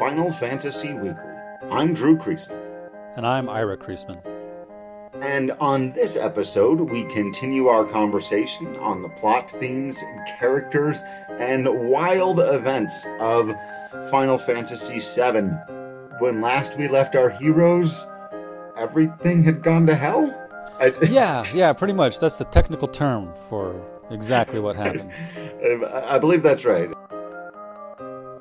Final Fantasy Weekly. I'm Drew Creasman. And I'm Ira Creasman. And on this episode, we continue our conversation on the plot themes, characters, and wild events of Final Fantasy VII. When last we left our heroes, everything had gone to hell? I, yeah, yeah, pretty much. That's the technical term for exactly what happened. I believe that's right.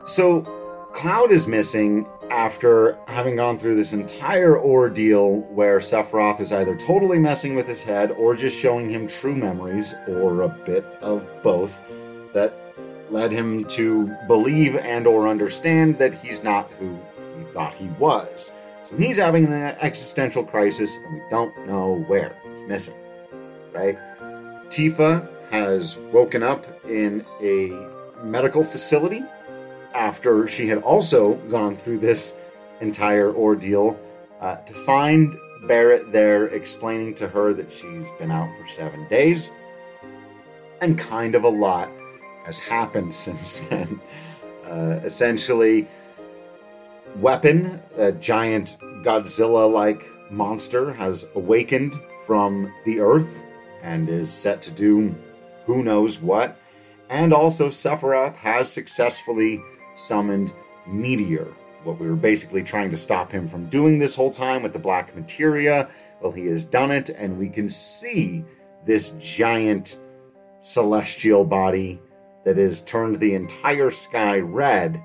So, Cloud is missing after having gone through this entire ordeal where Sephiroth is either totally messing with his head or just showing him true memories, or a bit of both, that led him to believe and or understand that he's not who he thought he was. So he's having an existential crisis and we don't know where. He's missing. Right? Tifa has woken up in a medical facility after she had also gone through this entire ordeal uh, to find Barret there explaining to her that she's been out for seven days. And kind of a lot has happened since then. Uh, essentially, Weapon, a giant Godzilla like monster, has awakened from the earth and is set to do who knows what. And also, Sephiroth has successfully summoned Meteor. What we were basically trying to stop him from doing this whole time with the black materia. Well, he has done it, and we can see this giant celestial body that has turned the entire sky red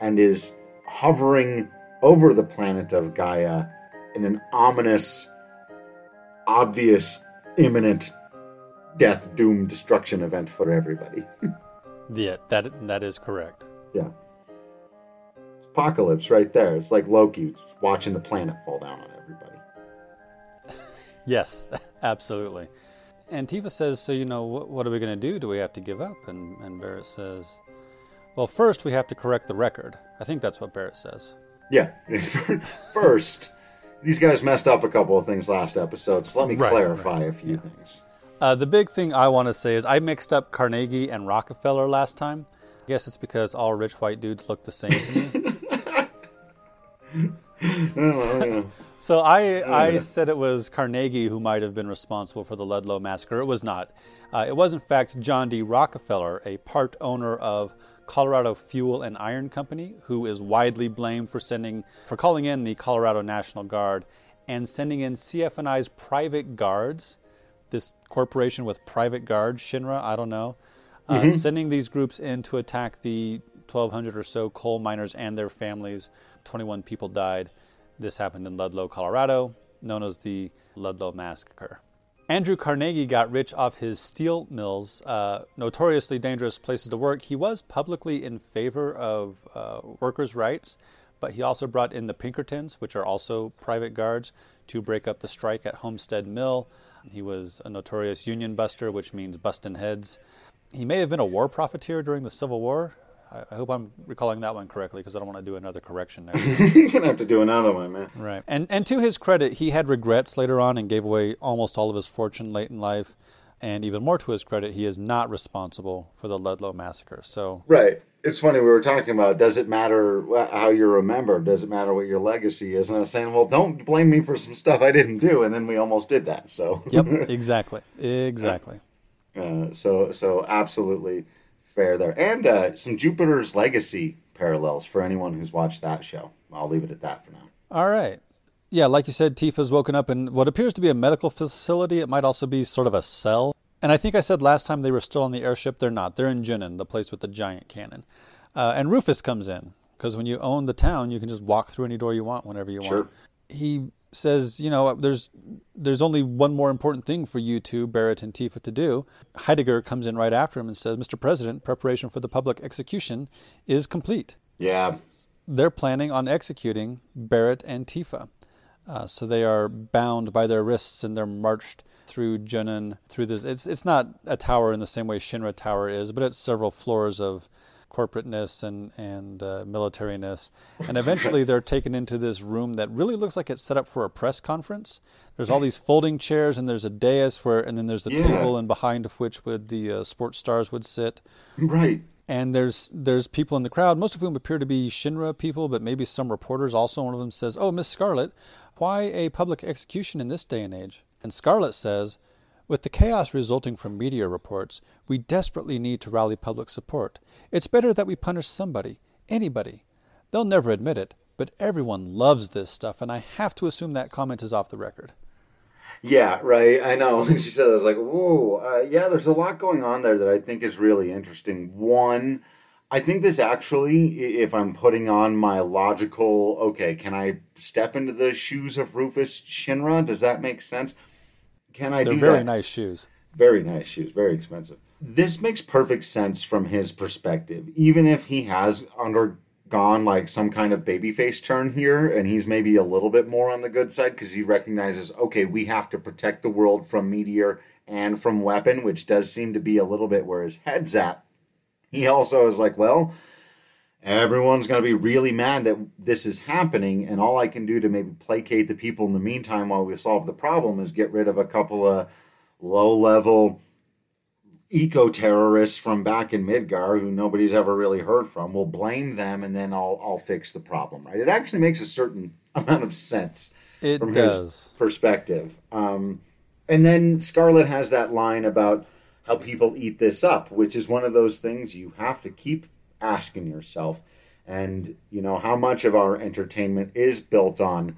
and is hovering over the planet of Gaia in an ominous, obvious, imminent death, doom, destruction event for everybody. yeah, that that is correct. Yeah apocalypse right there. It's like Loki watching the planet fall down on everybody. yes, absolutely. And Tifa says, So, you know, what, what are we going to do? Do we have to give up? And, and Barret says, Well, first we have to correct the record. I think that's what Barret says. Yeah. first, these guys messed up a couple of things last episode, so let me right, clarify right. a few yeah. things. Uh, the big thing I want to say is I mixed up Carnegie and Rockefeller last time. I guess it's because all rich white dudes look the same to me. so, so I, I said it was Carnegie who might have been responsible for the Ludlow massacre. It was not. Uh, it was, in fact, John D. Rockefeller, a part owner of Colorado Fuel and Iron Company, who is widely blamed for sending for calling in the Colorado National Guard and sending in CF&I's private guards. This corporation with private guards, Shinra, I don't know, uh, mm-hmm. sending these groups in to attack the 1,200 or so coal miners and their families 21 people died. This happened in Ludlow, Colorado, known as the Ludlow Massacre. Andrew Carnegie got rich off his steel mills, uh, notoriously dangerous places to work. He was publicly in favor of uh, workers' rights, but he also brought in the Pinkertons, which are also private guards, to break up the strike at Homestead Mill. He was a notorious union buster, which means busting heads. He may have been a war profiteer during the Civil War. I hope I'm recalling that one correctly because I don't want to do another correction. You're gonna have to do another one, man. Right. And and to his credit, he had regrets later on and gave away almost all of his fortune late in life. And even more to his credit, he is not responsible for the Ludlow massacre. So right. It's funny we were talking about. Does it matter how you're remembered? Does it matter what your legacy is? And I was saying, well, don't blame me for some stuff I didn't do, and then we almost did that. So yep, exactly, exactly. Uh, so so absolutely fair there, and uh, some Jupiter's Legacy parallels for anyone who's watched that show. I'll leave it at that for now. All right. Yeah, like you said, Tifa's woken up in what appears to be a medical facility. It might also be sort of a cell. And I think I said last time they were still on the airship. They're not. They're in Junon, the place with the giant cannon. Uh, and Rufus comes in because when you own the town, you can just walk through any door you want whenever you sure. want. He says, you know, there's there's only one more important thing for you two, Barret and Tifa, to do. Heidegger comes in right after him and says, Mr. President, preparation for the public execution is complete. Yeah. They're planning on executing Barret and Tifa. Uh, so they are bound by their wrists and they're marched through Junon, through this. It's, it's not a tower in the same way Shinra Tower is, but it's several floors of corporateness and and uh, militariness, and eventually they're taken into this room that really looks like it's set up for a press conference. There's all these folding chairs, and there's a dais where, and then there's a yeah. table, and behind which would the uh, sports stars would sit. Right. And there's there's people in the crowd, most of whom appear to be Shinra people, but maybe some reporters also. One of them says, "Oh, Miss Scarlet, why a public execution in this day and age?" And Scarlet says, "With the chaos resulting from media reports, we desperately need to rally public support. It's better that we punish somebody, anybody. They'll never admit it, but everyone loves this stuff, and I have to assume that comment is off the record." Yeah, right. I know. She said I was like, whoa. Uh, yeah, there's a lot going on there that I think is really interesting. One, I think this actually, if I'm putting on my logical, okay, can I step into the shoes of Rufus Shinra? Does that make sense? Can I They're do very that? nice shoes. Very nice shoes, very expensive. This makes perfect sense from his perspective. Even if he has undergone like some kind of babyface turn here and he's maybe a little bit more on the good side because he recognizes, okay, we have to protect the world from meteor and from weapon, which does seem to be a little bit where his head's at. He also is like, well, everyone's going to be really mad that this is happening and all i can do to maybe placate the people in the meantime while we solve the problem is get rid of a couple of low level eco terrorists from back in Midgar who nobody's ever really heard from. We'll blame them and then I'll I'll fix the problem, right? It actually makes a certain amount of sense It from does. his perspective. Um, and then Scarlet has that line about how people eat this up, which is one of those things you have to keep asking yourself. And, you know, how much of our entertainment is built on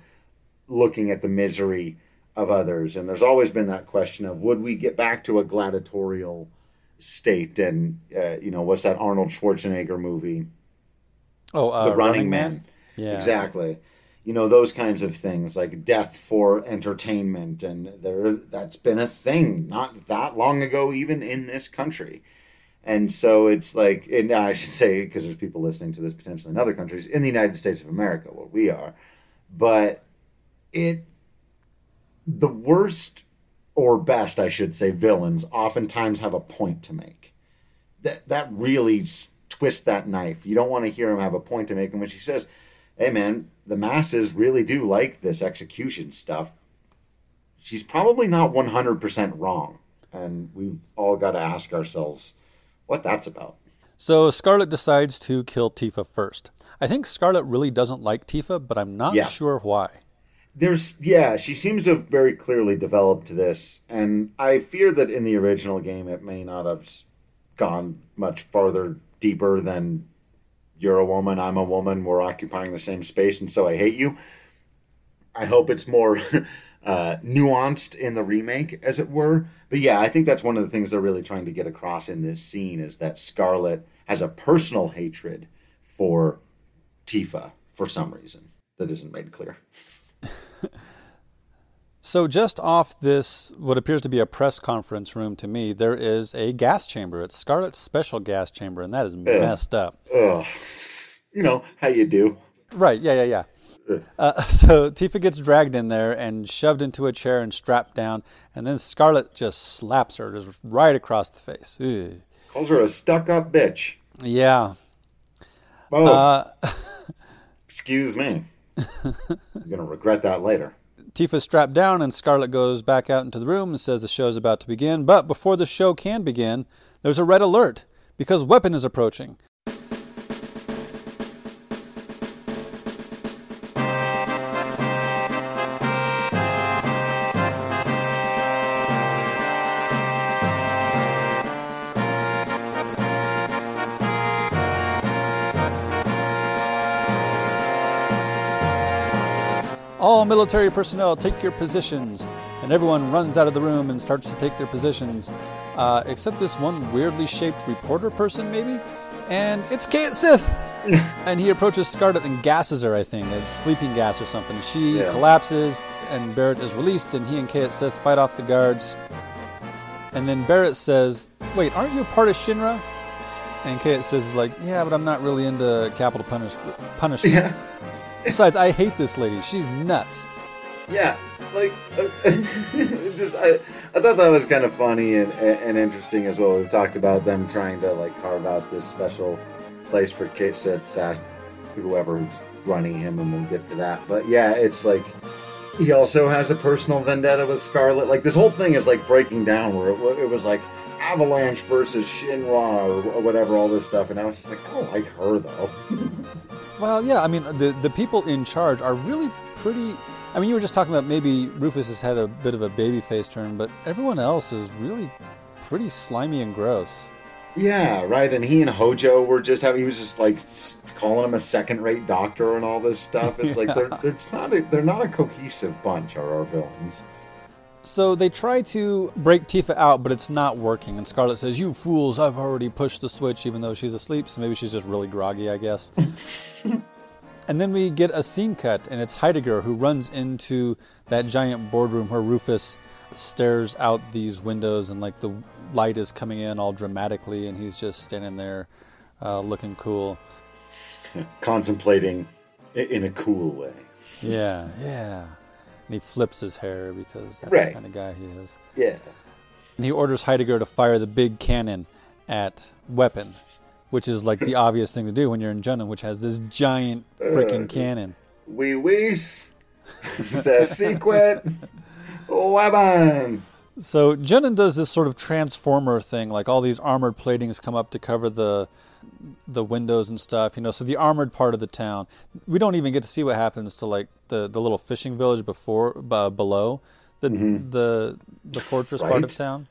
looking at the misery of others. And there's always been that question of would we get back to a gladiatorial state? And, uh, you know, what's that Arnold Schwarzenegger movie? Oh, uh, the Running, Man. Yeah. Exactly. You know those kinds of things like death for entertainment, and there that's been a thing not that long ago, even in this country. And so it's like, and I should say because there's people listening to this potentially in other countries, in the United States of America, where we are, but it the worst or best, I should say, villains oftentimes have a point to make. That that really s- twist that knife. You don't want to hear him have a point to make in which he says, "Hey, man, the masses really do like this execution stuff." She's probably not one hundred percent wrong, and we've all got to ask ourselves what that's about. So Scarlet decides to kill Tifa first. I think Scarlet really doesn't like Tifa, but I'm not Yeah. sure why. There's yeah, she seems to have very clearly developed this, and I fear that in the original game it may not have gone much farther deeper than you're a woman, I'm a woman, we're occupying the same space, and so I hate you. I hope it's more uh, nuanced in the remake, as it were. But yeah, I think that's one of the things they're really trying to get across in this scene is that Scarlet has a personal hatred for Tifa for some reason that isn't made clear. So just off this, what appears to be a press conference room to me, there is a gas chamber. It's Scarlet's special gas chamber, and that is messed up. Ugh. You know how you do. Right? Yeah, yeah, yeah. Uh, so Tifa gets dragged in there and shoved into a chair and strapped down, and then Scarlet just slaps her just right across the face. Calls her a stuck-up bitch. Yeah. Oh, Uh, excuse me. I'm gonna regret that later. Tifa's strapped down, and Scarlet goes back out into the room and says the show's about to begin. But before the show can begin, there's a red alert because Weapon is approaching. All military personnel take your positions. And everyone runs out of the room and starts to take their positions, uh, except this one weirdly shaped reporter person, maybe? And it's Cait Sith! and he approaches Scarlet and gasses her, I think. It's sleeping gas or something. She Yeah. collapses, and Barret is released, and he and Cait Sith fight off the guards. And then Barret says, Wait, aren't you part of Shinra? And Cait says, like, yeah, but I'm not really into capital punish- punishment. Yeah, Besides, I hate this lady. She's nuts. yeah. Like, uh, just I, I thought that was kind of funny and and interesting as well. We've talked about them trying to like carve out this special place for Cait Sith, Sash, uh, whoever's running him, and we'll get to that. But yeah, it's like he also has a personal vendetta with Scarlet. Like this whole thing is like breaking down where it, it was like Avalanche versus Shinra or whatever, all this stuff. And I was just like, I don't like her though. well, yeah, I mean, the the people in charge are really pretty. I mean, you were just talking about maybe Rufus has had a bit of a baby face turn, but everyone else is really pretty slimy and gross. Yeah, right. And he and Hojo were just having. He was just like calling him a second-rate doctor and all this stuff. It's yeah. like they're it's not a, they're not a cohesive bunch. Are our villains? So they try to break Tifa out, but it's not working. And Scarlet says, "You fools! I've already pushed the switch, even though she's asleep. So maybe she's just really groggy, I guess." and then we get a scene cut, and it's Heidegger who runs into that giant boardroom where Rufus stares out these windows and like the light is coming in all dramatically, and he's just standing there uh, looking cool. Contemplating in a cool way. yeah, yeah. And he flips his hair because that's right. the kind of guy he is. Yeah. And he orders Heidegger to fire the big cannon at Weapon, which is like the obvious thing to do when you're in Junon, which has this giant freaking uh, cannon. We oui, secret weapon. So Junon does this sort of transformer thing, like all these armored platings come up to cover the the windows and stuff, you know. So the armored part of the town, we don't even get to see what happens to like the, the little fishing village before uh, below the mm-hmm. the the fortress right? part of town.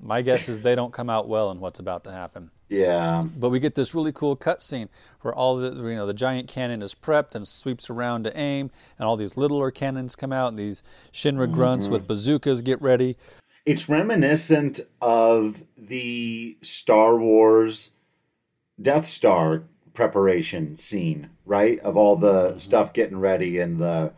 My guess is they don't come out well in what's about to happen. Yeah. But we get this really cool cutscene where all the you know the giant cannon is prepped and sweeps around to aim, and all these littler cannons come out, and these Shinra grunts mm-hmm. with bazookas get ready. It's reminiscent of the Star Wars Death Star preparation scene, right? Of all the mm-hmm. stuff getting ready and the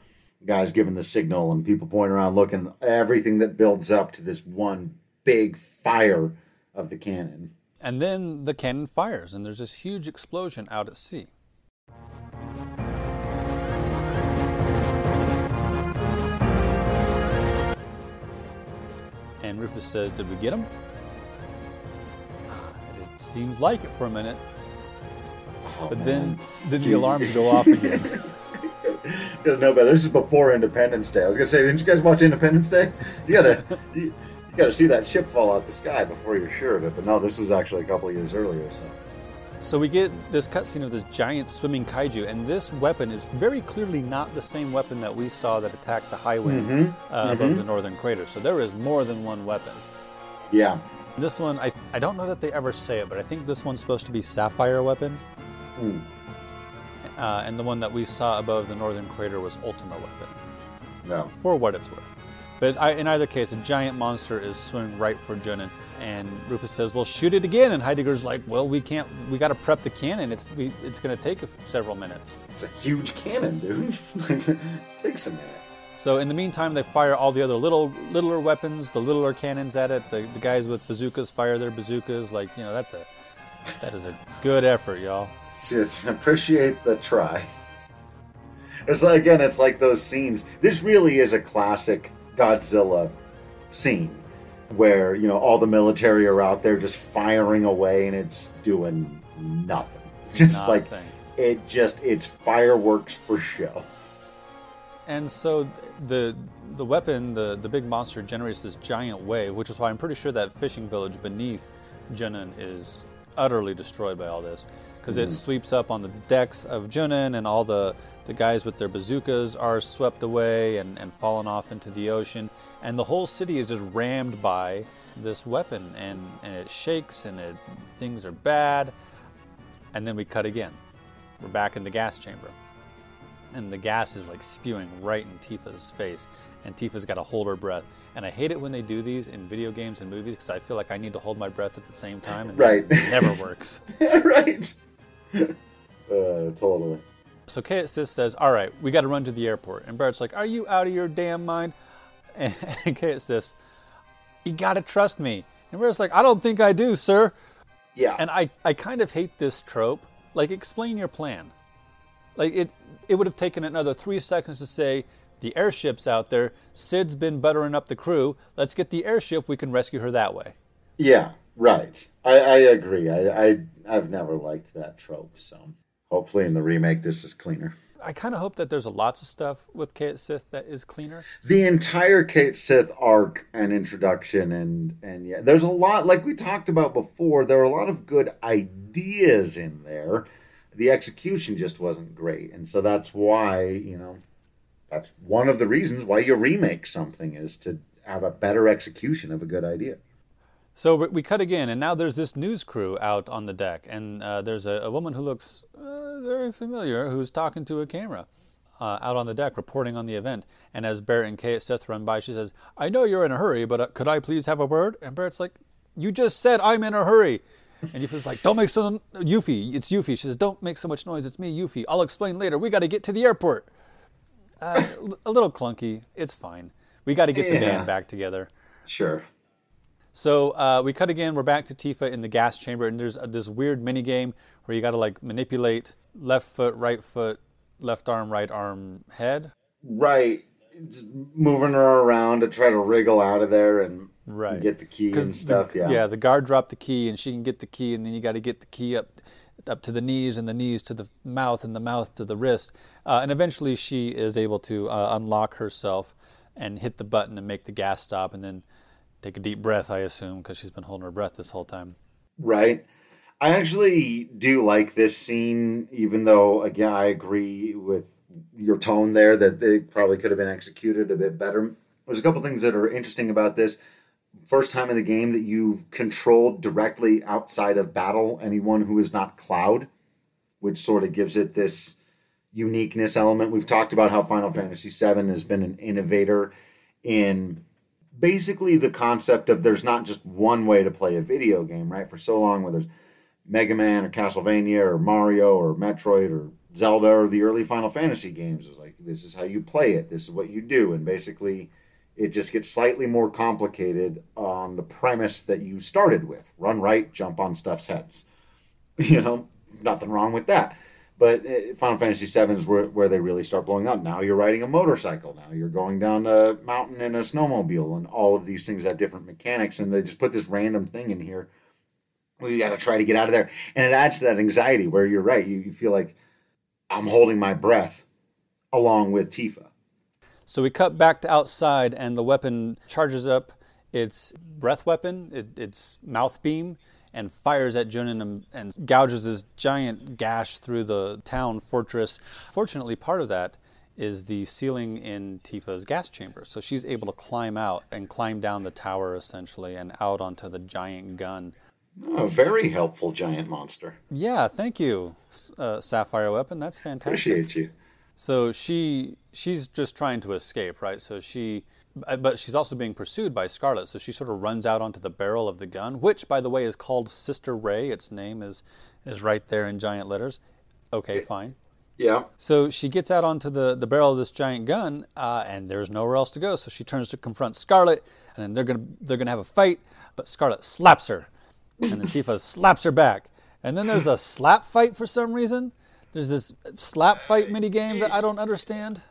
guys giving the signal and people pointing around looking everything that builds up to this one big fire of the cannon. And then the cannon fires, and there's this huge explosion out at sea. And Rufus says, Did we get him? It seems like it for a minute. Oh, but then, then the alarms go off again. gotta know about this. is before Independence Day. I was gonna say, didn't you guys watch Independence Day? You gotta. You, you got to see that ship fall out the sky before you're sure of it. But no, this is actually a couple of years earlier. So. So we get this cutscene of this giant swimming kaiju, and this weapon is very clearly not the same weapon that we saw that attacked the highway mm-hmm. Uh, mm-hmm. above the northern crater. So there is more than one weapon. Yeah. This one, I, I don't know that they ever say it, but I think this one's supposed to be Sapphire weapon. Mm. Uh, and the one that we saw above the northern crater was Ultima weapon. No. For what it's worth. But I, in either case, a giant monster is swimming right for Junon, and Rufus says, "Well, shoot it again." And Heidegger's like, "Well, we can't. We got to prep the cannon. It's we, it's going to take several minutes." It's a huge cannon, dude. takes a minute. So in the meantime, they fire all the other little littler weapons, the littler cannons at it. The, the guys with bazookas fire their bazookas. Like you know, that's a that is a good effort, y'all. Just appreciate the try. It's like again, it's like those scenes. This really is a classic Godzilla scene where you know all the military are out there just firing away and it's doing nothing just nothing. like it just it's fireworks for show and so the the weapon the the big monster generates this giant wave which is why i'm pretty sure that fishing village beneath Junon is utterly destroyed by all this because mm-hmm. it sweeps up on the decks of Junon and all the the guys with their bazookas are swept away and, and fallen off into the ocean. And the whole city is just rammed by this weapon and, and it shakes and it, things are bad. And then we cut again. We're back in the gas chamber. And the gas is like spewing right in Tifa's face. And Tifa's got to hold her breath. And I hate it when they do these in video games and movies because I feel like I need to hold my breath at the same time. And right. it never works. right. Uh, totally. So Cait Sith says, All right, we got to run to the airport. And Barret's like, Are you out of your damn mind? And, says, You got to trust me. And Barret's like, I don't think I do, sir. Yeah. And I, I kind of hate this trope. Like, explain your plan. Like, it, it would have taken another three seconds to say, The airship's out there. Cid's been buttering up the crew. Let's get the airship. We can rescue her that way. Yeah, right. I, I agree. I, I, I've never liked that trope, so. Hopefully, in the remake, this is cleaner. I kind of hope that there's a lots of stuff with Cait Sith that is cleaner. The entire Cait Sith arc and introduction, and and yeah, there's a lot. Like we talked about before, there are a lot of good ideas in there. The execution just wasn't great, and so that's why you know that's one of the reasons why you remake something is to have a better execution of a good idea. So we cut again, and now there's this news crew out on the deck, and uh, there's a, a, woman who looks uh, very familiar who's talking to a camera uh, out on the deck, reporting on the event. And as Barret and Cait Sith run by, she says, "I know you're in a hurry, but uh, could I please have a word?" And Barret's like, "You just said I'm in a hurry." And Yuffie's like, "Don't make so Yuffie, it's Yuffie." She says, "Don't make so much noise. It's me, Yuffie. I'll explain later. We got to get to the airport." Uh, a little clunky. It's fine. We got to get yeah. the band back together. Sure. So uh, we cut again. We're back to Tifa in the gas chamber, and there's this weird mini game where you got to like manipulate left foot, right foot, left arm, right arm, head. Right, Just moving her around to try to wriggle out of there and right. get the key and stuff. The, yeah, yeah. The guard dropped the key, and she can get the key, and then you got to get the key up up to the knees, and the knees to the mouth, and the mouth to the wrist, uh, and eventually she is able to uh, unlock herself and hit the button and make the gas stop, and then take a deep breath, I assume, because she's been holding her breath this whole time. Right. I actually do like this scene, even though, again, I agree with your tone there that they probably could have been executed a bit better. There's a couple things that are interesting about this. First time in the game that you've controlled directly outside of battle anyone who is not Cloud, which sort of gives it this uniqueness element. We've talked about how Final Fantasy VII has been an innovator in basically the concept of there's not just one way to play a video game, right? For so long, whether it's Mega Man or Castlevania or Mario or Metroid or Zelda or the early Final Fantasy games, is like this is how you play it, this is what you do, and basically it just gets slightly more complicated on the premise that you started with: run right, jump on stuff's heads. You know, nothing wrong with that. But uh, Final Fantasy VII is where, where they really start blowing up. Now you're riding a motorcycle. Now you're going down a mountain in a snowmobile, and all of these things have different mechanics. And they just put this random thing in here. Well, got to try to get out of there, and it adds to that anxiety. Where you're right, you, you feel like I'm holding my breath along with Tifa. So we cut back to outside, and the weapon charges up its breath weapon, it, its mouth beam, and fires at Junon and, and gouges this giant gash through the town fortress. Fortunately, part of that is the ceiling in Tifa's gas chamber. So she's able to climb out and climb down the tower essentially and out onto the giant gun. A very helpful giant monster. Yeah, thank you, uh, Sapphire Weapon. That's fantastic. Appreciate you. So she she's just trying to escape, right? So she but she's also being pursued by Scarlet, so she sort of runs out onto the barrel of the gun, which, by the way, is called Sister Ray. Its name is is right there in giant letters. Okay, fine. Yeah. So she gets out onto the, the barrel of this giant gun, uh, and there's nowhere else to go. So she turns to confront Scarlet, and then they're gonna they're gonna have a fight. But Scarlet slaps her, and then Tifa slaps her back, and then there's a slap fight for some reason. There's this slap fight mini game that I don't understand.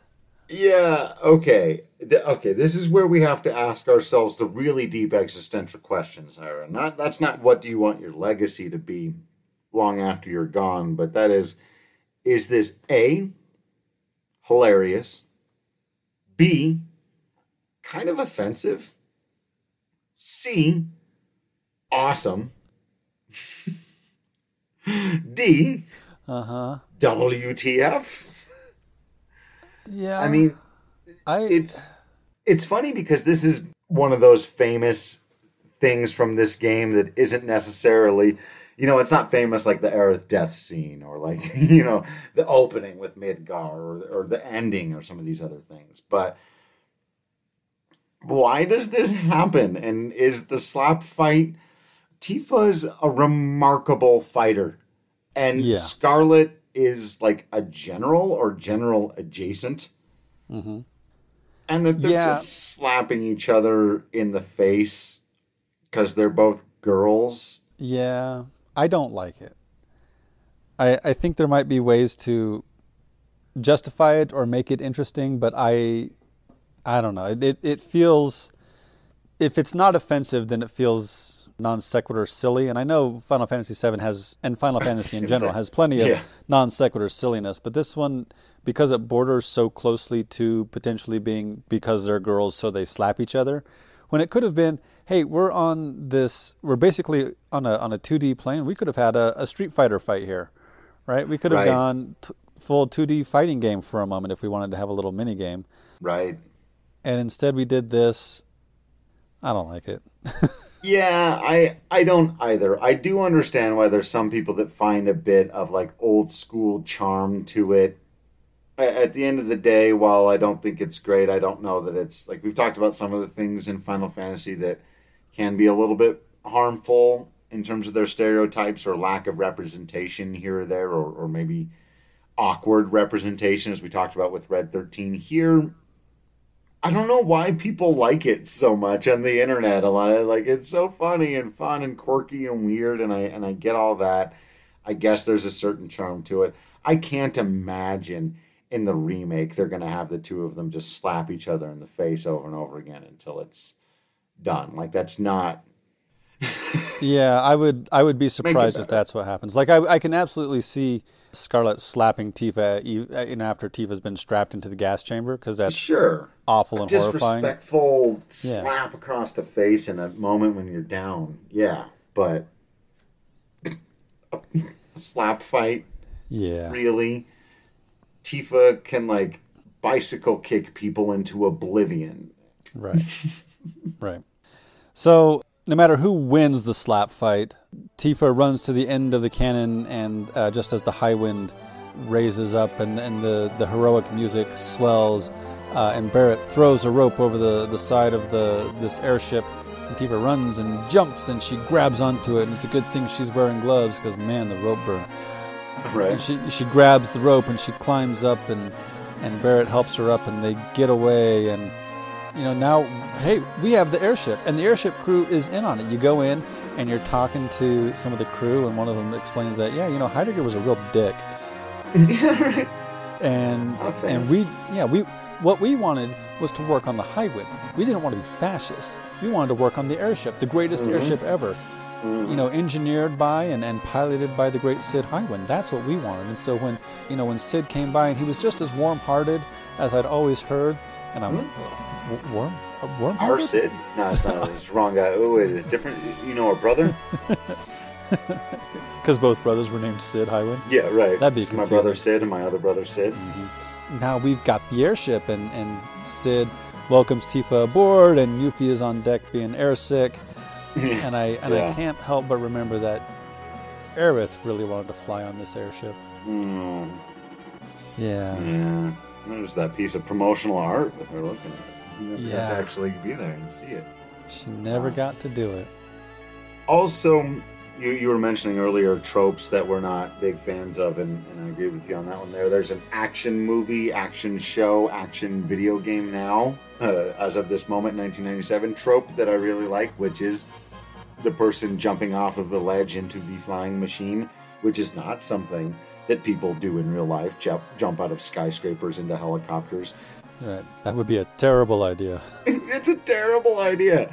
Yeah, okay. Okay, this is where we have to ask ourselves the really deep existential questions, Ira. Not that's not what do you want your legacy to be long after you're gone, but that is is this A hilarious, B kind of offensive, C awesome, D uh-huh. WTF yeah. I mean, I it's it's funny because this is one of those famous things from this game that isn't necessarily you know, it's not famous like the Aerith death scene or like, you know, the opening with Midgar or, or the ending or some of these other things. But why does this happen? And is the slap fight? Tifa's a remarkable fighter. And yeah. Scarlet is like a general or general adjacent. Mm-hmm. And that they're yeah. just slapping each other in the face because they're both girls. Yeah, I don't like it. I, I think there might be ways to justify it or make it interesting, but I I don't know. It it feels if it's not offensive, then it feels non sequitur silly. And I know Final Fantasy VII has, and Final Fantasy in general, has plenty of non sequitur silliness, but this one because it borders so closely to potentially being because they're girls, so they slap each other. When it could have been, hey, we're on this, we're basically on a on a 2D plane. We could have had a, a Street Fighter fight here, right? We could have right. gone t- full 2D fighting game for a moment if we wanted to have a little mini game. Right. And instead, we did this. I don't like it. yeah, I I don't either. I do understand why there's some people that find a bit of like old school charm to it. At the end of the day, while I don't think it's great, I don't know that it's like we've talked about some of the things in Final Fantasy that can be a little bit harmful in terms of their stereotypes or lack of representation here or there, or, or maybe awkward representation, as we talked about with Red 13. Here, I don't know why people like it so much on the internet. A lot of like it's so funny and fun and quirky and weird, and I and I get all that. I guess there's a certain charm to it. I can't imagine in the remake they're gonna have the two of them just slap each other in the face over and over again until it's done. Like that's not. yeah, I would I would be surprised if that's what happens. Like I I can absolutely see Scarlet slapping Tifa uh, even after Tifa's been strapped into the gas chamber because that's sure awful and disrespectful horrifying. slap yeah. across the face in a moment when you're down. Yeah, but a slap fight. Yeah, really. Tifa can like bicycle kick people into oblivion. Right. right. So no matter who wins the slap fight, Tifa runs to the end of the cannon, and uh, just as the high wind raises up and, and the, the heroic music swells, uh, and Barret throws a rope over the, the side of the this airship, and Tifa runs and jumps, and she grabs onto it, and it's a good thing she's wearing gloves because man, the rope burn. Right. And she she grabs the rope and she climbs up, and and Barret helps her up, and they get away, and you know now hey, we have the airship, and the airship crew is in on it. You go in and you're talking to some of the crew, and one of them explains that, yeah, you know, Heidegger was a real dick. And and we, yeah, we what we wanted was to work on the Highwind. We didn't want to be fascist. We wanted to work on the airship, the greatest mm-hmm. airship ever. Mm-hmm. You know, engineered by and, and piloted by the great Cid Highwind. That's what we wanted. And so when you know when Cid came by and he was just as warm-hearted as I'd always heard, and I'm mm-hmm. Worm Our Cid? No, it's not. It's the wrong guy. Oh, wait, it's different. You know our brother? Because both brothers were named Cid Highwind? Yeah, right. That'd be my brother Sid and my other brother Sid. Mm-hmm. Now we've got the airship, and, and Cid welcomes Tifa aboard, and Yuffie is on deck being airsick. and I and yeah. I can't help but remember that Aerith really wanted to fly on this airship. Mm. Yeah. Yeah. There's that piece of promotional art with her looking at it. You yeah. have to actually be there and see it. She never got to do it. Also, you, you were mentioning earlier tropes that we're not big fans of, and, and I agree with you on that one there. There's an action movie, action show, action video game now, uh, as of this moment, 1997 trope that I really like, which is the person jumping off of the ledge into the flying machine, which is not something that people do in real life jump, jump out of skyscrapers into helicopters. Right. That would be a terrible idea. it's a terrible idea.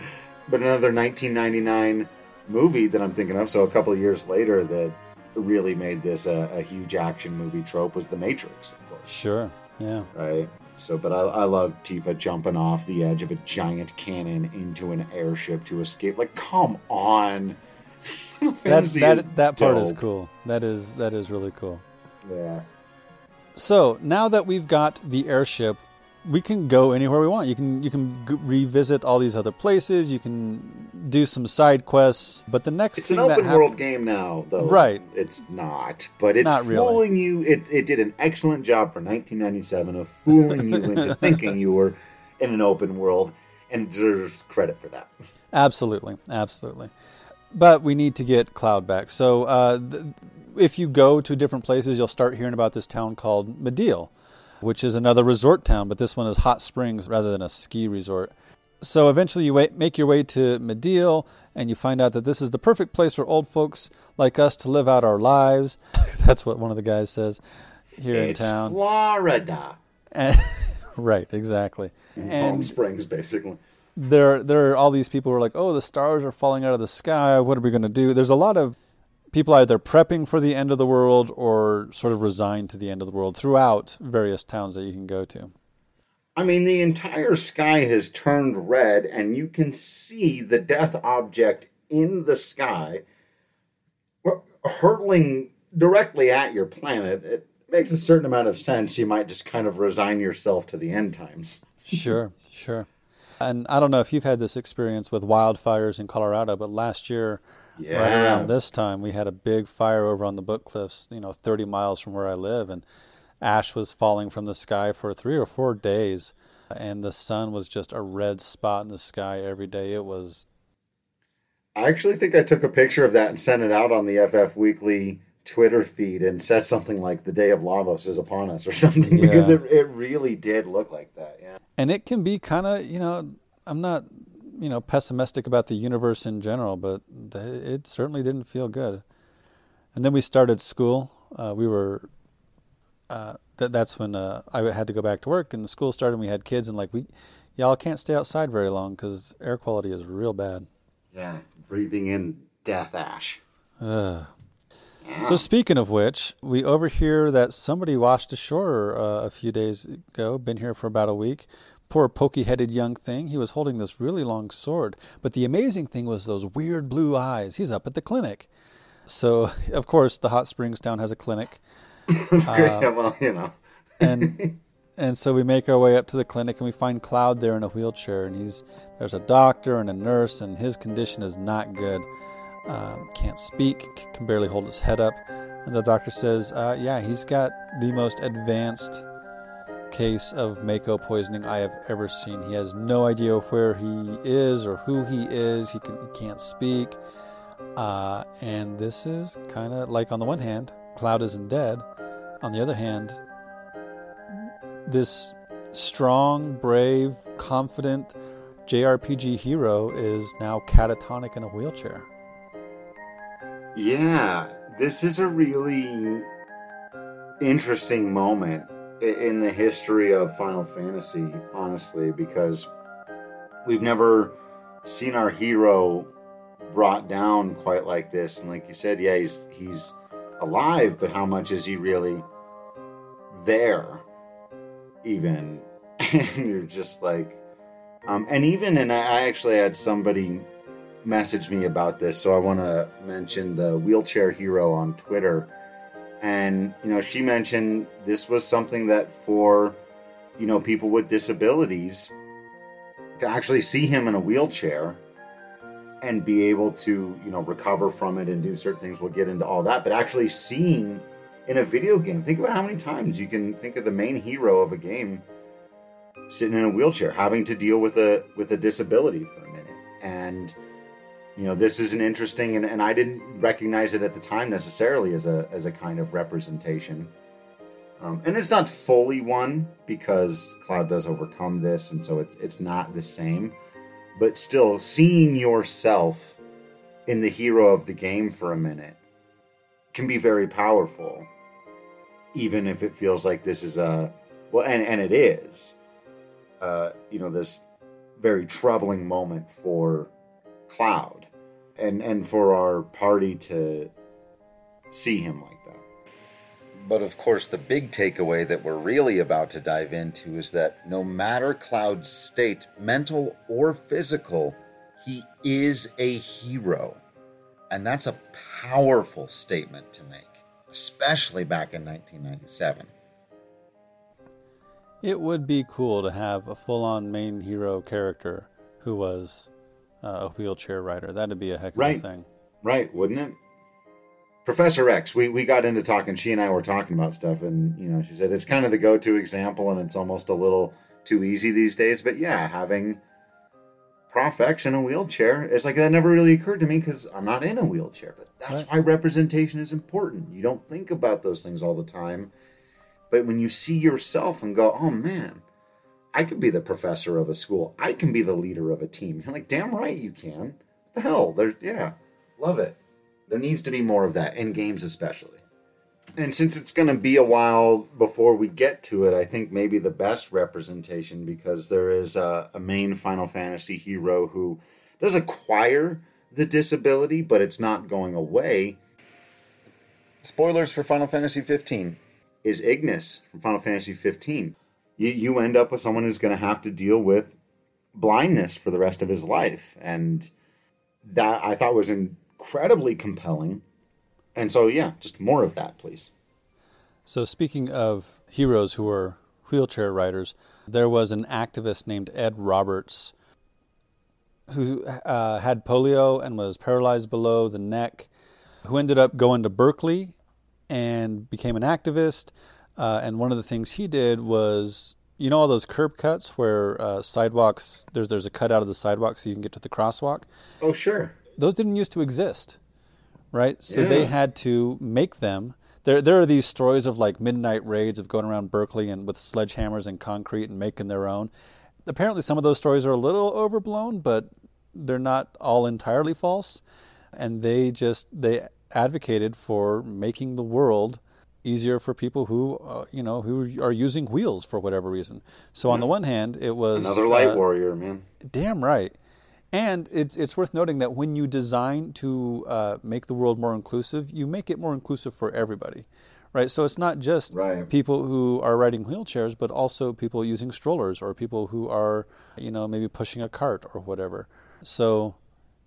But another 1999 movie that I'm thinking of, so a couple of years later, that really made this a, a huge action movie trope was The Matrix, of course. Sure. Yeah. Right. So, but I, I love Tifa jumping off the edge of a giant cannon into an airship to escape. Like, come on. that that, that part is cool. That is that is really cool. Yeah. So now that we've got the airship, we can go anywhere we want. You can you can g- revisit all these other places. You can do some side quests. But the next it's an open world game now, though. Right? It's not, but it's not fooling really. you. It it did an excellent job for 1997 of fooling you into thinking you were in an open world, and deserves credit for that. Absolutely, absolutely. But we need to get Cloud back. So uh, th- if you go to different places, you'll start hearing about this town called Mideel which is another resort town, but this one is hot springs rather than a ski resort. So eventually you make your way to Mideel and you find out that this is the perfect place for old folks like us to live out our lives. That's what one of the guys says here it's in town. Florida. And, right, exactly. And Palm Springs, basically. There, there are all these people who are like, "Oh, the stars are falling out of the sky. What are we going to do?" There's a lot of people either prepping for the end of the world or sort of resigned to the end of the world throughout various towns that you can go to. I mean, the entire sky has turned red, and you can see the death object in the sky hurtling directly at your planet. It makes a certain amount of sense. You might just kind of resign yourself to the end times. sure, sure. And I don't know if you've had this experience with wildfires in Colorado, but last year, yeah. right around this time, we had a big fire over on the Book Cliffs, you know, 30 miles from where I live. And ash was falling from the sky for three or four days, and the sun was just a red spot in the sky every day. It was. I actually think I took a picture of that and sent it out on the FF Weekly Twitter feed and said something like "The day of Lavos is upon us" or something yeah. because it it really did look like that. Yeah, and it can be kind of you know I'm not you know pessimistic about the universe in general, but it certainly didn't feel good. And then we started school. Uh, we were uh, th- that's when uh, I had to go back to work, and the school started. and We had kids, and like we, y'all can't stay outside very long because air quality is real bad. Yeah, breathing in death ash. Uh. So speaking of which, we overhear that somebody washed ashore uh, a few days ago. Been here for about a week. Poor pokey-headed young thing. He was holding this really long sword, but the amazing thing was those weird blue eyes. He's up at the clinic. So, of course, the hot springs town has a clinic yeah, well, you know. and and so we make our way up to the clinic and we find Cloud there in a wheelchair and he's there's a doctor and a nurse and his condition is not good. Um, can't speak, can barely hold his head up. And the doctor says, uh, yeah, he's got the most advanced case of Mako poisoning I have ever seen. He has no idea where he is or who he is. He, can, can't speak. Uh, and this is kind of like, on the one hand, Cloud isn't dead. On the other hand, this strong, brave, confident JRPG hero is now catatonic in a wheelchair. Yeah, this is a really interesting moment in the history of Final Fantasy, honestly, because we've never seen our hero brought down quite like this. And like you said, yeah, he's he's alive, but how much is he really there? Even, and you're just like, um, and even, and I actually had somebody message me about this, so I want to mention the wheelchair hero on Twitter, and you know, she mentioned this was something that for you know people with disabilities to actually see him in a wheelchair and be able to you know recover from it and do certain things we'll get into all that. But actually seeing in a video game think about how many times you can think of the main hero of a game sitting in a wheelchair having to deal with a with a disability for a minute. And you know this is an interesting and, and i didn't recognize it at the time necessarily as a as a kind of representation. Um, and it's not fully one because cloud does overcome this and so it's it's not the same. But still seeing yourself in the hero of the game for a minute can be very powerful even if it feels like this is a well and, and it is uh, you know this very troubling moment for cloud and and for our party to see him like that. but of course, the big takeaway that we're really about to dive into is that no matter Cloud's state, mental or physical, he is a hero. And that's a powerful statement to make, especially back in 1997. It would be cool to have a full on main hero character who was uh, a wheelchair rider. That'd be a heck of right. a thing. Right, wouldn't it? Professor X, we, we got into talking, she and I were talking about stuff, and, you know, she said it's kind of the go to example, and it's almost a little too easy these days. But yeah, having Prof X in a wheelchair, it's like that never really occurred to me because I'm not in a wheelchair. But that's right. why representation is important. You don't think about those things all the time. But when you see yourself and go, oh man, I could be the professor of a school, I can be the leader of a team. You're like, damn right you can. What the hell? There's, yeah, love it. There needs to be more of that in games, especially. And since it's going to be a while before we get to it, I think maybe the best representation because there is a, a main Final Fantasy hero who does acquire the disability, but it's not going away. spoilers for Final Fantasy 15 is Ignis from Final Fantasy 15. You, you end up with someone who's going to have to deal with blindness for the rest of his life. And that I thought was incredibly compelling. And so, yeah, just more of that, please. So, speaking of heroes who are wheelchair riders, there was an activist named Ed Roberts who uh, had polio and was paralyzed below the neck, who ended up going to Berkeley and became an activist. Uh, and one of the things he did was, you know, all those curb cuts where uh, sidewalks there's there's a cut out of the sidewalk so you can get to the crosswalk. Oh, sure. Those didn't used to exist, right? So yeah. they had to make them. There, there are these stories of like midnight raids of going around Berkeley and with sledgehammers and concrete and making their own. Apparently, some of those stories are a little overblown, but they're not all entirely false. And they just they advocated for making the world easier for people who uh, you know who are using wheels for whatever reason. So on the one hand, it was another light uh, warrior, man. Damn right. And it's it's worth noting that when you design to uh, make the world more inclusive, you make it more inclusive for everybody, right? So it's not just right. people who are riding wheelchairs, but also people using strollers or people who are you know maybe pushing a cart or whatever. So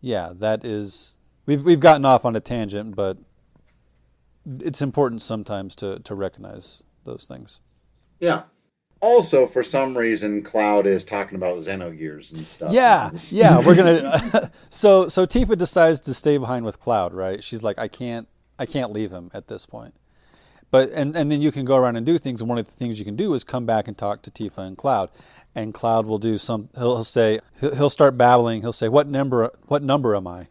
yeah, that is we've we've gotten off on a tangent, but it's important sometimes to to recognize those things. Yeah. Also, for some reason, Cloud is talking about Xenogears and stuff. Yeah, yeah, we're gonna. so, so Tifa decides to stay behind with Cloud, right? She's like, I can't, I can't leave him at this point. But and and then you can go around and do things, and one of the things you can do is come back and talk to Tifa and Cloud, and Cloud will do some. He'll, he'll say, he'll, he'll start babbling. He'll say, "What number? What number am I?"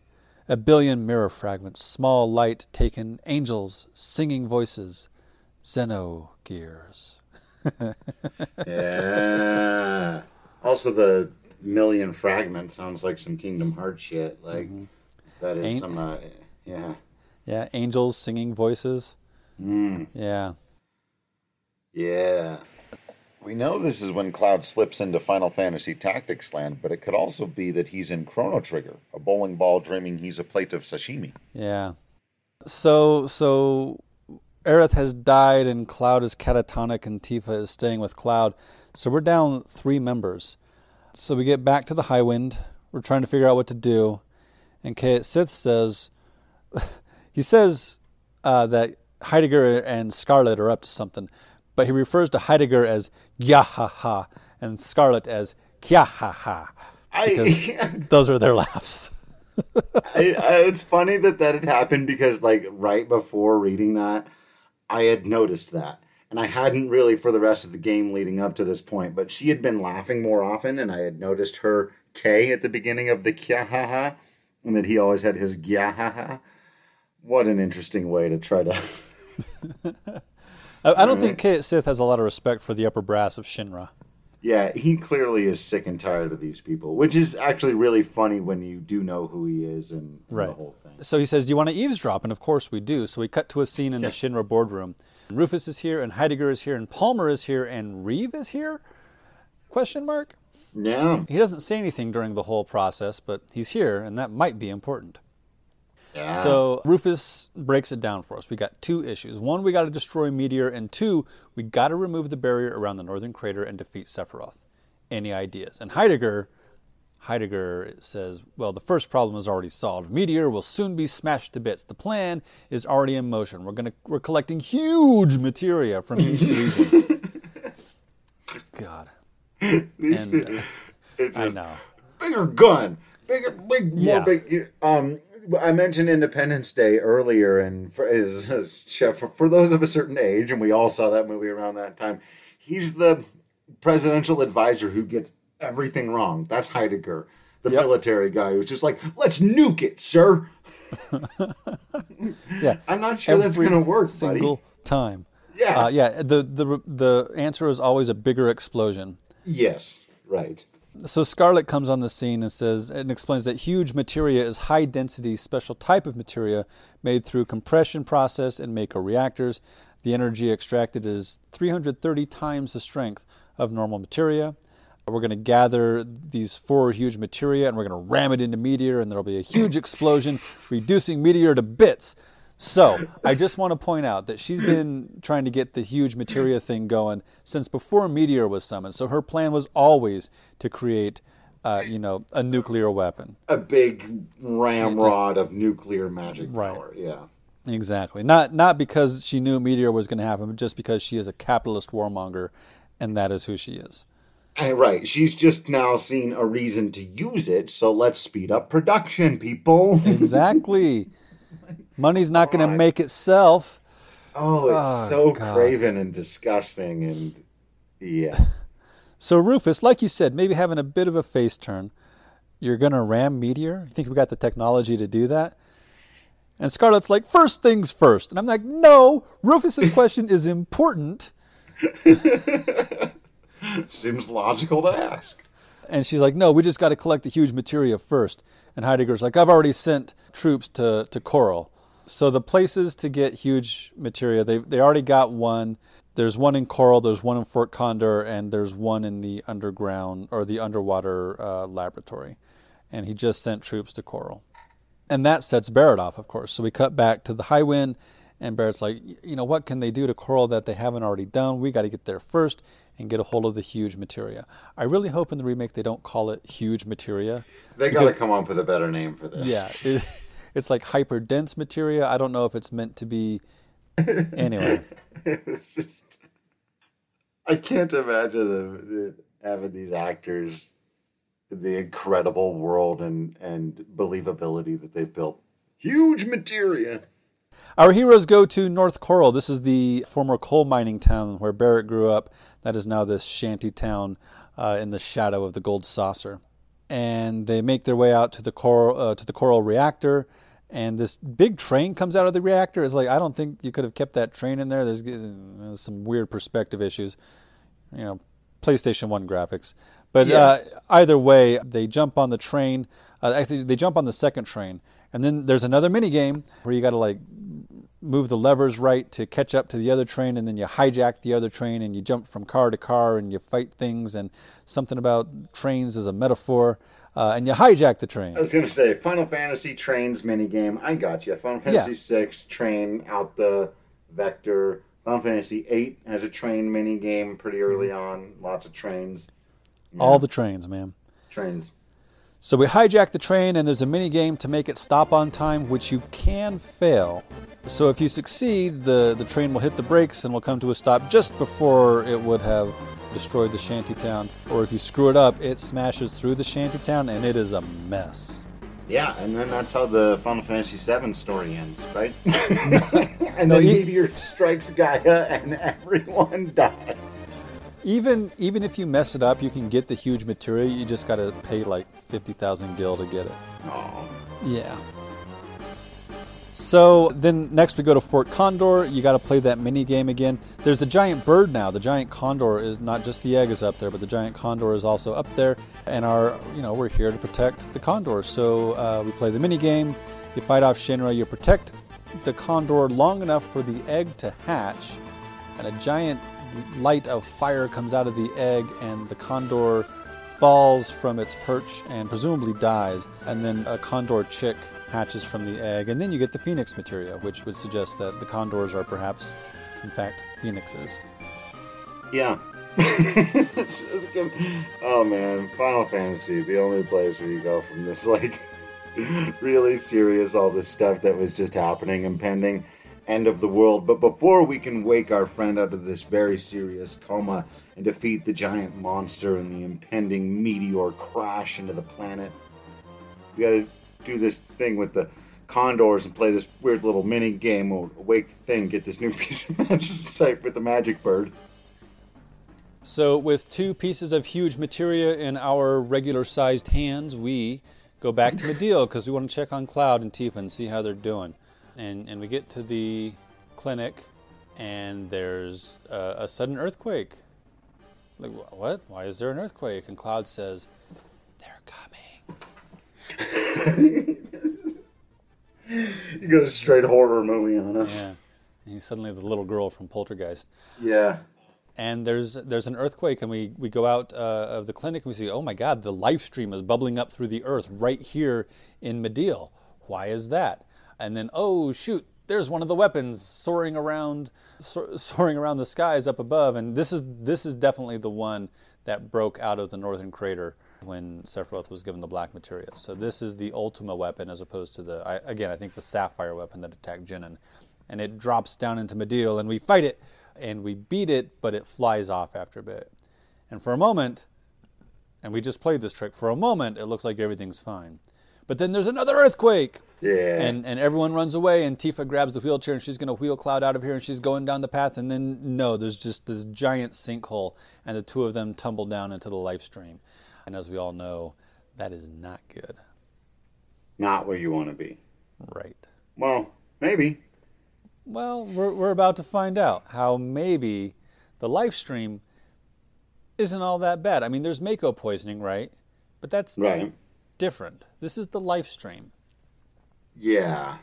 A billion mirror fragments, small light taken, angels, singing voices, Zeno gears. yeah. Also, the million fragment sounds like some Kingdom Hearts shit. Like mm-hmm. that is Ain't, some, uh, yeah. Yeah, angels, singing voices. Mm. Yeah. Yeah. We know this is when Cloud slips into Final Fantasy Tactics land, but it could also be that he's in Chrono Trigger, a bowling ball dreaming he's a plate of sashimi. Yeah. So so Aerith has died and Cloud is catatonic and Tifa is staying with Cloud. So we're down three members. So we get back to the Highwind. We're trying to figure out what to do. And Cait Sith says he says uh, that Heidegger and Scarlet are up to something but he refers to Heidegger as Gyahaha and Scarlet as Kyahaha. I, those are their laughs. I, I, it's funny that that had happened because, like, right before reading that, I had noticed that. And I hadn't really for the rest of the game leading up to this point, but she had been laughing more often, and I had noticed her K at the beginning of the Kyahaha, and that he always had his Gyahaha. What an interesting way to try to I, I don't think Cait Sith has a lot of respect for the upper brass of Shinra. Yeah, he clearly is sick and tired of these people, which is actually really funny when you do know who he is and, and right. the whole thing. So he says, "Do you want to eavesdrop?" And of course we do. So we cut to a scene in the Shinra boardroom. Rufus is here, and Heidegger is here, and Palmer is here, and Reeve is here. Question mark. Yeah. He doesn't say anything during the whole process, but he's here, and that might be important. Yeah. So Rufus breaks it down for us. We got two issues. One, we got to destroy Meteor, and two, we got to remove the barrier around the northern crater and defeat Sephiroth. Any ideas? And Heidegger, Heidegger says, well, the first problem is already solved. Meteor will soon be smashed to bits. The plan is already in motion. We're gonna we're collecting huge materia from each region. God. These and, uh, just, I know. Bigger gun, bigger, big, more yeah. big. Um, I mentioned Independence Day earlier, and for, is for, for those of a certain age, and we all saw that movie around that time. He's the presidential advisor who gets everything wrong. That's Heidegger, the yep. military guy who's just like, "Let's nuke it, sir." yeah, I'm not sure Every that's going to work. Single buddy. time. Yeah, uh, yeah. The the the answer is always a bigger explosion. Yes, right so Scarlet comes on the scene and says and explains that huge materia is high density special type of materia made through compression process and Mako reactors. The energy extracted is 330 times the strength of normal materia. We're going to gather these four huge materia and we're going to ram it into Meteor and there'll be a huge explosion, reducing Meteor to bits. So I just want to point out that she's been trying to get the huge materia thing going since before Meteor was summoned. So her plan was always to create, uh, you know, a nuclear weapon. A big ramrod just, of nuclear magic right. power. Yeah. Exactly. Not not because she knew Meteor was going to happen, but just because she is a capitalist warmonger, and that is who she is. And right. She's just now seen a reason to use it, so let's speed up production, people. exactly. Money's not going to make itself. Oh, it's oh, so God. craven and disgusting and yeah. So Rufus, like you said, maybe having a bit of a face turn. You're going to ram Meteor? You think we got the technology to do that? And Scarlet's like, first things first. And I'm like, no, Rufus's question is important. Seems logical to ask. And she's like, no, we just got to collect the huge materia first. And Heidegger's like, I've already sent troops to, to Corel. So the places to get huge materia, they, they already got one. There's one in Corel, there's one in Fort Condor, and there's one in the underground or the underwater uh, laboratory. And he just sent troops to Corel. And that sets Barret off, of course. So we cut back to the Highwind, and Barret's like, you know, what can they do to Corel that they haven't already done? We got to get there first and get a hold of the huge materia. I really hope in the remake they don't call it huge materia. They got to come up with a better name for this. Yeah, it, it's like hyper dense materia. I don't know if it's meant to be. Anyway, it's just I can't imagine them having these actors, the incredible world and and believability that they've built. Huge materia. Our heroes go to North Corel. This is the former coal mining town where Barret grew up. That is now this shanty town uh, in the shadow of the gold saucer. And they make their way out to the Corel uh, to the Corel reactor. And this big train comes out of the reactor. It's like I don't think you could have kept that train in there. There's, there's some weird perspective issues, you know, PlayStation One graphics. But yeah. uh, either way, they jump on the train. Uh, I think they jump on the second train, and then there's another mini game where you got to like move the levers right to catch up to the other train, and then you hijack the other train and you jump from car to car and you fight things, and something about trains is a metaphor. Uh, and you hijack the train. I was going to say Final Fantasy trains minigame. I got you. Final Fantasy yeah. six train out the vector. Final Fantasy eight has a train minigame pretty early mm-hmm. on. Lots of trains. Yeah. All the trains, man. Trains. So we hijack the train, and there's a mini game to make it stop on time, which you can fail. So if you succeed, the, the train will hit the brakes and will come to a stop just before it would have destroyed the shantytown. Or if you screw it up, it smashes through the shantytown, and it is a mess. Yeah, and then that's how the Final Fantasy VII story ends, right? and the meteor strikes Gaia, and everyone dies even even if you mess it up, you can get the huge materia. You just got to pay like fifty thousand gil to get it. Oh. Yeah. So then next we go to Fort Condor. You got to play that mini game again. There's the giant bird now. The giant condor is not just the egg is up there, but the giant condor is also up there. And our, you know, we're here to protect the condor. So uh, we play the mini game. You fight off Shinra. You protect the condor long enough for the egg to hatch, and a giant light of fire comes out of the egg, and the condor falls from its perch and presumably dies. And then a condor chick hatches from the egg, and then you get the phoenix materia, which would suggest that the condors are perhaps, in fact, phoenixes. Yeah. oh man, Final Fantasy, the only place where you go from this like really serious, all this stuff that was just happening and pending end of the world. But before we can wake our friend out of this very serious coma and defeat the giant monster and the impending meteor crash into the planet, we gotta do this thing with the condors and play this weird little mini game. We'll wake the thing, get this new piece of magic sight with the magic bird. So, with two pieces of huge materia in our regular sized hands, we go back to Mideel because we want to check on Cloud and Tifa and see how they're doing and, and we get to the clinic, and there's a, a sudden earthquake. Like, what? Why is there an earthquake? And Cloud says, They're coming. he goes straight horror movie on us. Yeah. And he's suddenly the little girl from Poltergeist. Yeah. And there's there's an earthquake, and we, we go out uh, of the clinic and we see, oh my God, the life stream is bubbling up through the earth right here in Mideel. Why is that? And then oh shoot, there's one of the weapons soaring around, soaring around the skies up above, and this is this is definitely the one that broke out of the northern crater when Sephiroth was given the black materia. So this is the Ultima weapon as opposed to the I, again I think the Sapphire weapon that attacked Junon, and it drops down into Mideel, and we fight it, and we beat it, but it flies off after a bit, and for a moment, and we just played this trick for a moment, it looks like everything's fine, but then there's another earthquake yeah. And and everyone runs away, and Tifa grabs the wheelchair, and she's going to wheel Cloud out of here, and she's going down the path, and then no, there's just this giant sinkhole, and the two of them tumble down into the life stream. And as we all know, that is not good. Not where you want to be. Right. Well, maybe. Well, we're we're about to find out how maybe the life stream isn't all that bad. I mean, there's Mako poisoning, right? But that's right. Different. This is the life stream. Yeah.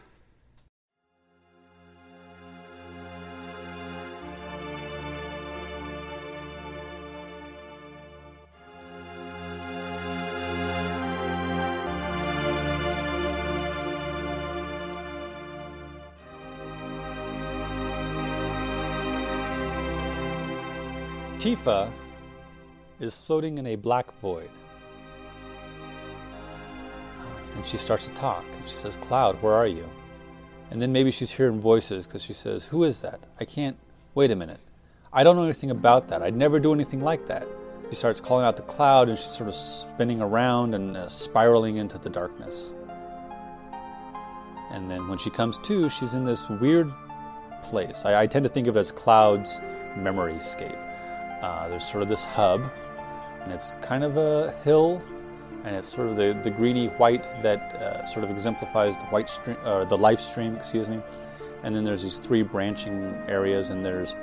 Tifa is floating in a black void and she starts to talk. And she says, Cloud, where are you? And then maybe she's hearing voices because she says, Who is that? I can't. Wait a minute. I don't know anything about that. I'd never do anything like that. She starts calling out the cloud and she's sort of spinning around and uh, spiraling into the darkness. And then when she comes to, she's in this weird place. I, I tend to think of it as Cloud's memory scape. Uh, there's sort of this hub, and it's kind of a hill and it's sort of the, the greeny white that uh, sort of exemplifies the white stream or the life stream, excuse me. And then there's these three branching areas, and there's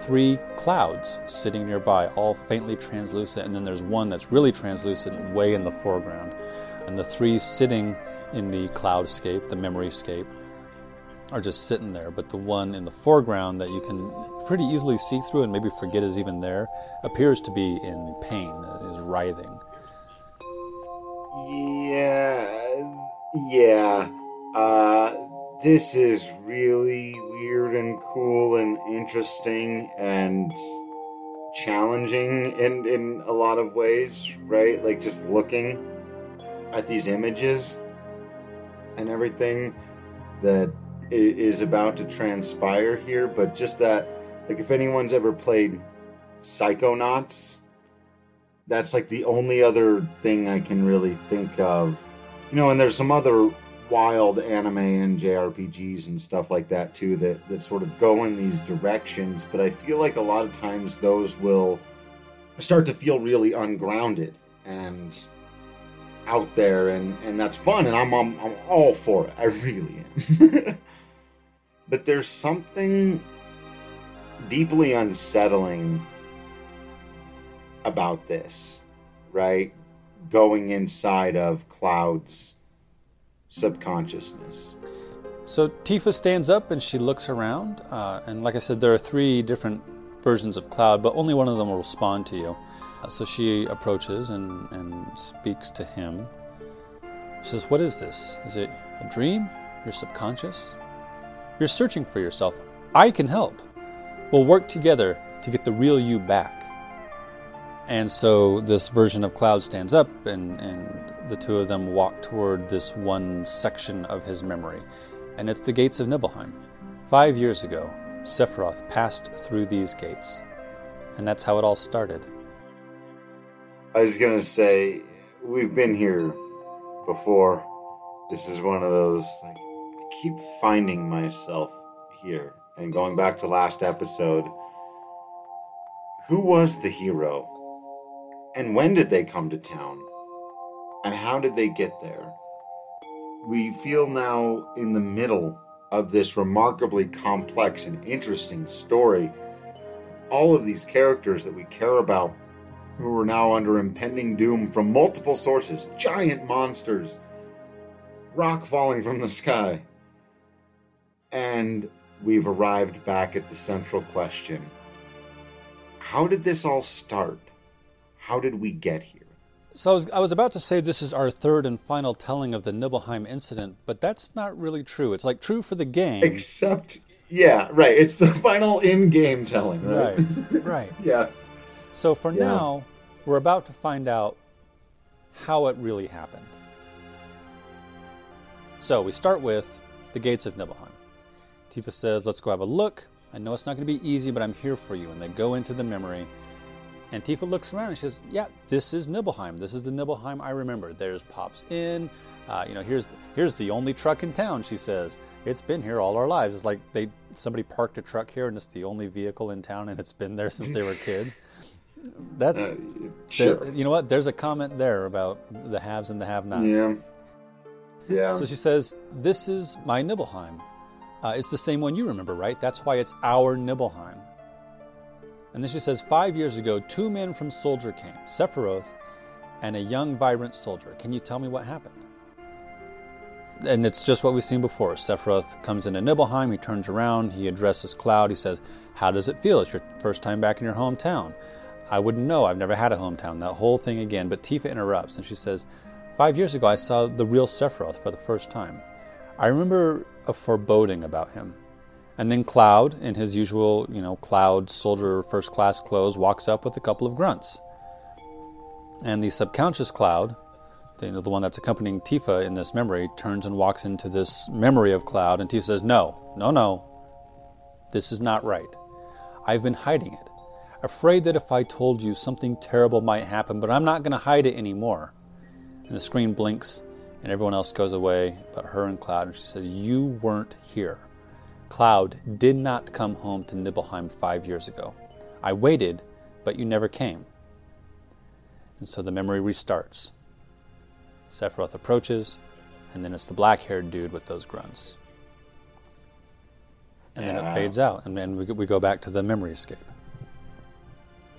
three clouds sitting nearby, all faintly translucent, and then there's one that's really translucent way in the foreground. And the three sitting in the cloudscape, the memory scape, are just sitting there, but the one in the foreground that you can pretty easily see through and maybe forget is even there appears to be in pain, is writhing. Yeah, yeah. Uh, this is really weird and cool and interesting and challenging in in a lot of ways, right? Like just looking at these images and everything that is about to transpire here, but just that like if anyone's ever played Psychonauts, that's like the only other thing I can really think of. You know, and there's some other wild anime and JRPGs and stuff like that too that, that sort of go in these directions, but I feel like a lot of times those will start to feel really ungrounded and out there and, and that's fun and I'm, I'm, I'm all for it. I really am. but there's something deeply unsettling about this, right? Going inside of Cloud's subconsciousness. So Tifa stands up and she looks around. Uh, and like I said, there are three different versions of Cloud, but only one of them will respond to you. Uh, so she approaches and, and speaks to him. She says, What is this? Is it a dream? Your subconscious? You're searching for yourself. I can help. We'll work together to get the real you back. And so this version of Cloud stands up, and, and the two of them walk toward this one section of his memory. And it's the gates of Nibelheim. Five years ago, Sephiroth passed through these gates. And that's how it all started. I was to say, we've been here before. This is one of those, like, I keep finding myself here. And going back to last episode, who was the hero? And when did they come to town? And how did they get there? We feel now in the middle of this remarkably complex and interesting story. All of these characters that we care about who are now under impending doom from multiple sources giant monsters, rock falling from the sky. And we've arrived back at the central question How did this all start? How did we get here? So I was, I was about to say this is our third and final telling of the Nibelheim incident, but that's not really true. It's like true for the game. Except, yeah, right. It's the final in-game telling, right? Right. right. yeah. So for yeah. now, we're about to find out how it really happened. So we start with the gates of Nibelheim. Tifa says, "Let's go have a look. I know it's not going to be easy, but I'm here for you." And they go into the memory and Tifa looks around and she says, "Yeah, this is Nibelheim. This is the Nibelheim I remember. There's Pop's Inn. Uh, you know, here's here's the only truck in town." She says, "It's been here all our lives. It's like they somebody parked a truck here, and it's the only vehicle in town, and it's been there since they were kids." That's uh, sure. you know what? There's a comment there about the haves and the have-nots. Yeah. Yeah. So she says, "This is my Nibelheim. Uh, it's the same one you remember, right? That's why it's our Nibelheim." And then she says, Five years ago, two men from Soldier came, Sephiroth and a young, vibrant soldier. Can you tell me what happened? And it's just what we've seen before. Sephiroth comes into Nibelheim, he turns around, he addresses Cloud, he says, How does it feel? It's your first time back in your hometown. I wouldn't know, I've never had a hometown. That whole thing again. But Tifa interrupts and she says, Five years ago, I saw the real Sephiroth for the first time. I remember a foreboding about him. And then Cloud, in his usual, you know, Cloud soldier first class clothes, walks up with a couple of grunts. And the subconscious Cloud, the, you know, the one that's accompanying Tifa in this memory, turns and walks into this memory of Cloud, and Tifa says, No, no, no. This is not right. I've been hiding it. Afraid that if I told you something terrible might happen, but I'm not going to hide it anymore. And the screen blinks, and everyone else goes away but her and Cloud, and she says, You weren't here. Cloud did not come home to Nibelheim five years ago. I waited, but you never came. And so the memory restarts. Sephiroth approaches, and then it's the black haired dude with those grunts. And yeah. then it fades out, and then we, we go back to the memory escape.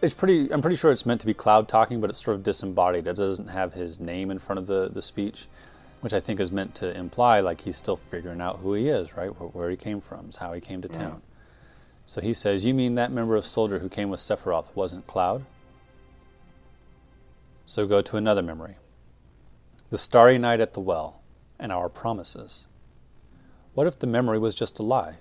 It's pretty. I'm pretty sure it's meant to be Cloud talking, but it's sort of disembodied. It doesn't have his name in front of the, the speech which I think is meant to imply like he's still figuring out who he is, right? Where he came from, how he came to town. So he says, You mean that member of soldier who came with Sephiroth wasn't Cloud? So go to another memory. The starry night at the well and our promises. What if the memory was just a lie?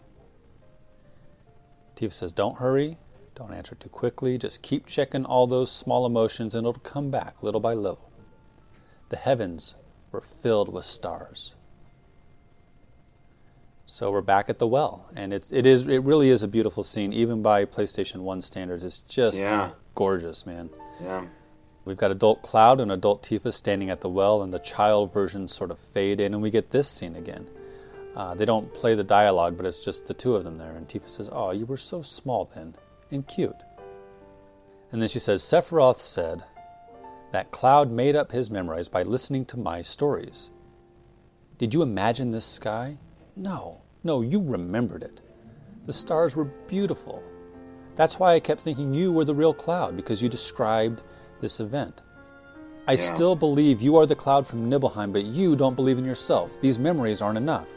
Tifa says, Don't hurry. Don't answer too quickly. Just keep checking all those small emotions and it'll come back little by little. The heavens were filled with stars. So we're back at the well, and it's it is it really is a beautiful scene, even by PlayStation One standards. It's just yeah. gorgeous, man. Yeah. We've got adult Cloud and adult Tifa standing at the well, and the child versions sort of fade in, and we get this scene again. Uh, they don't play the dialogue, but it's just the two of them there. And Tifa says, "Oh, you were so small then, and cute." And then she says, "Sephiroth said, that Cloud made up his memories by listening to my stories. Did you imagine this sky? No, no, you remembered it. The stars were beautiful. That's why I kept thinking you were the real Cloud, because you described this event. I yeah. still believe you are the Cloud from Nibelheim, but you don't believe in yourself. These memories aren't enough.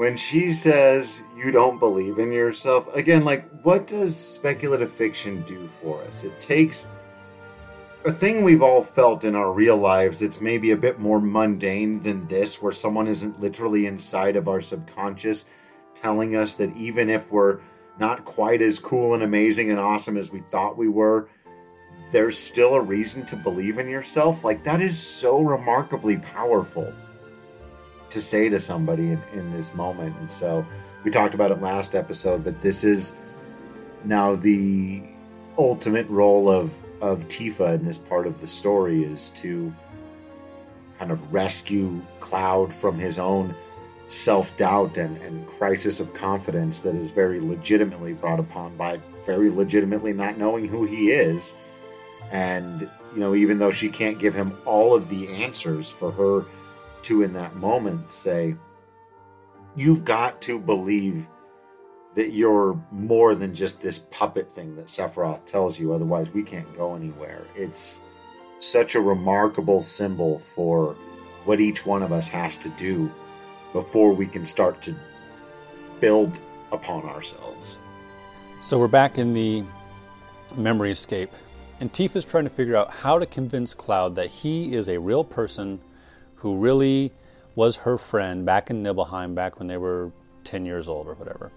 When she says you don't believe in yourself, again, like, what does speculative fiction do for us? It takes a thing we've all felt in our real lives it's maybe a bit more mundane than this where someone isn't literally inside of our subconscious telling us that even if we're not quite as cool and amazing and awesome as we thought we were there's still a reason to believe in yourself like that is so remarkably powerful to say to somebody in, in this moment. And so we talked about it last episode, but this is now the ultimate role of of Tifa in this part of the story is to kind of rescue Cloud from his own self doubt and, and crisis of confidence that is very legitimately brought upon by very legitimately not knowing who he is. And, you know, even though she can't give him all of the answers for her to in that moment say, you've got to believe that you're more than just this puppet thing that Sephiroth tells you, otherwise, we can't go anywhere. It's such a remarkable symbol for what each one of us has to do before we can start to build upon ourselves. So we're back in the memory escape. And Tifa's trying to figure out how to convince Cloud that he is a real person who really was her friend back in Nibelheim, back when they were 10 years old or whatever.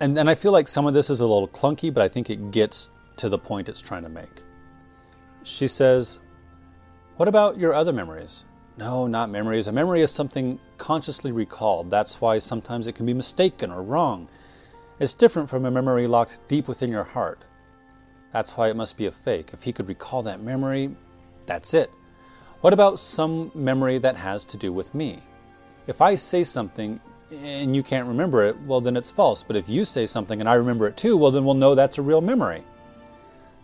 And, and I feel like some of this is a little clunky, but I think it gets to the point it's trying to make. She says, What about your other memories? No, not memories. A memory is something consciously recalled. That's why sometimes it can be mistaken or wrong. It's different from a memory locked deep within your heart. That's why it must be a fake. If he could recall that memory, that's it. What about some memory that has to do with me? If I say something and you can't remember it, well, then it's false. But if you say something and I remember it too, well, then we'll know that's a real memory.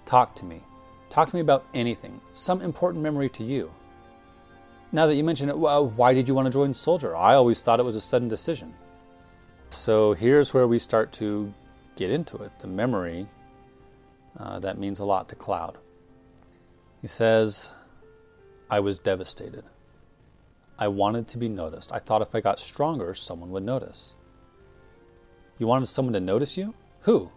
Talk to me. Talk to me about anything, some important memory to you. Now that you mention it, well, why did you want to join Soldier? I always thought it was a sudden decision. So here's where we start to get into it the memory uh, that means a lot to Cloud. He says, I was devastated. I wanted to be noticed. I thought if I got stronger, someone would notice. You wanted someone to notice you? Who?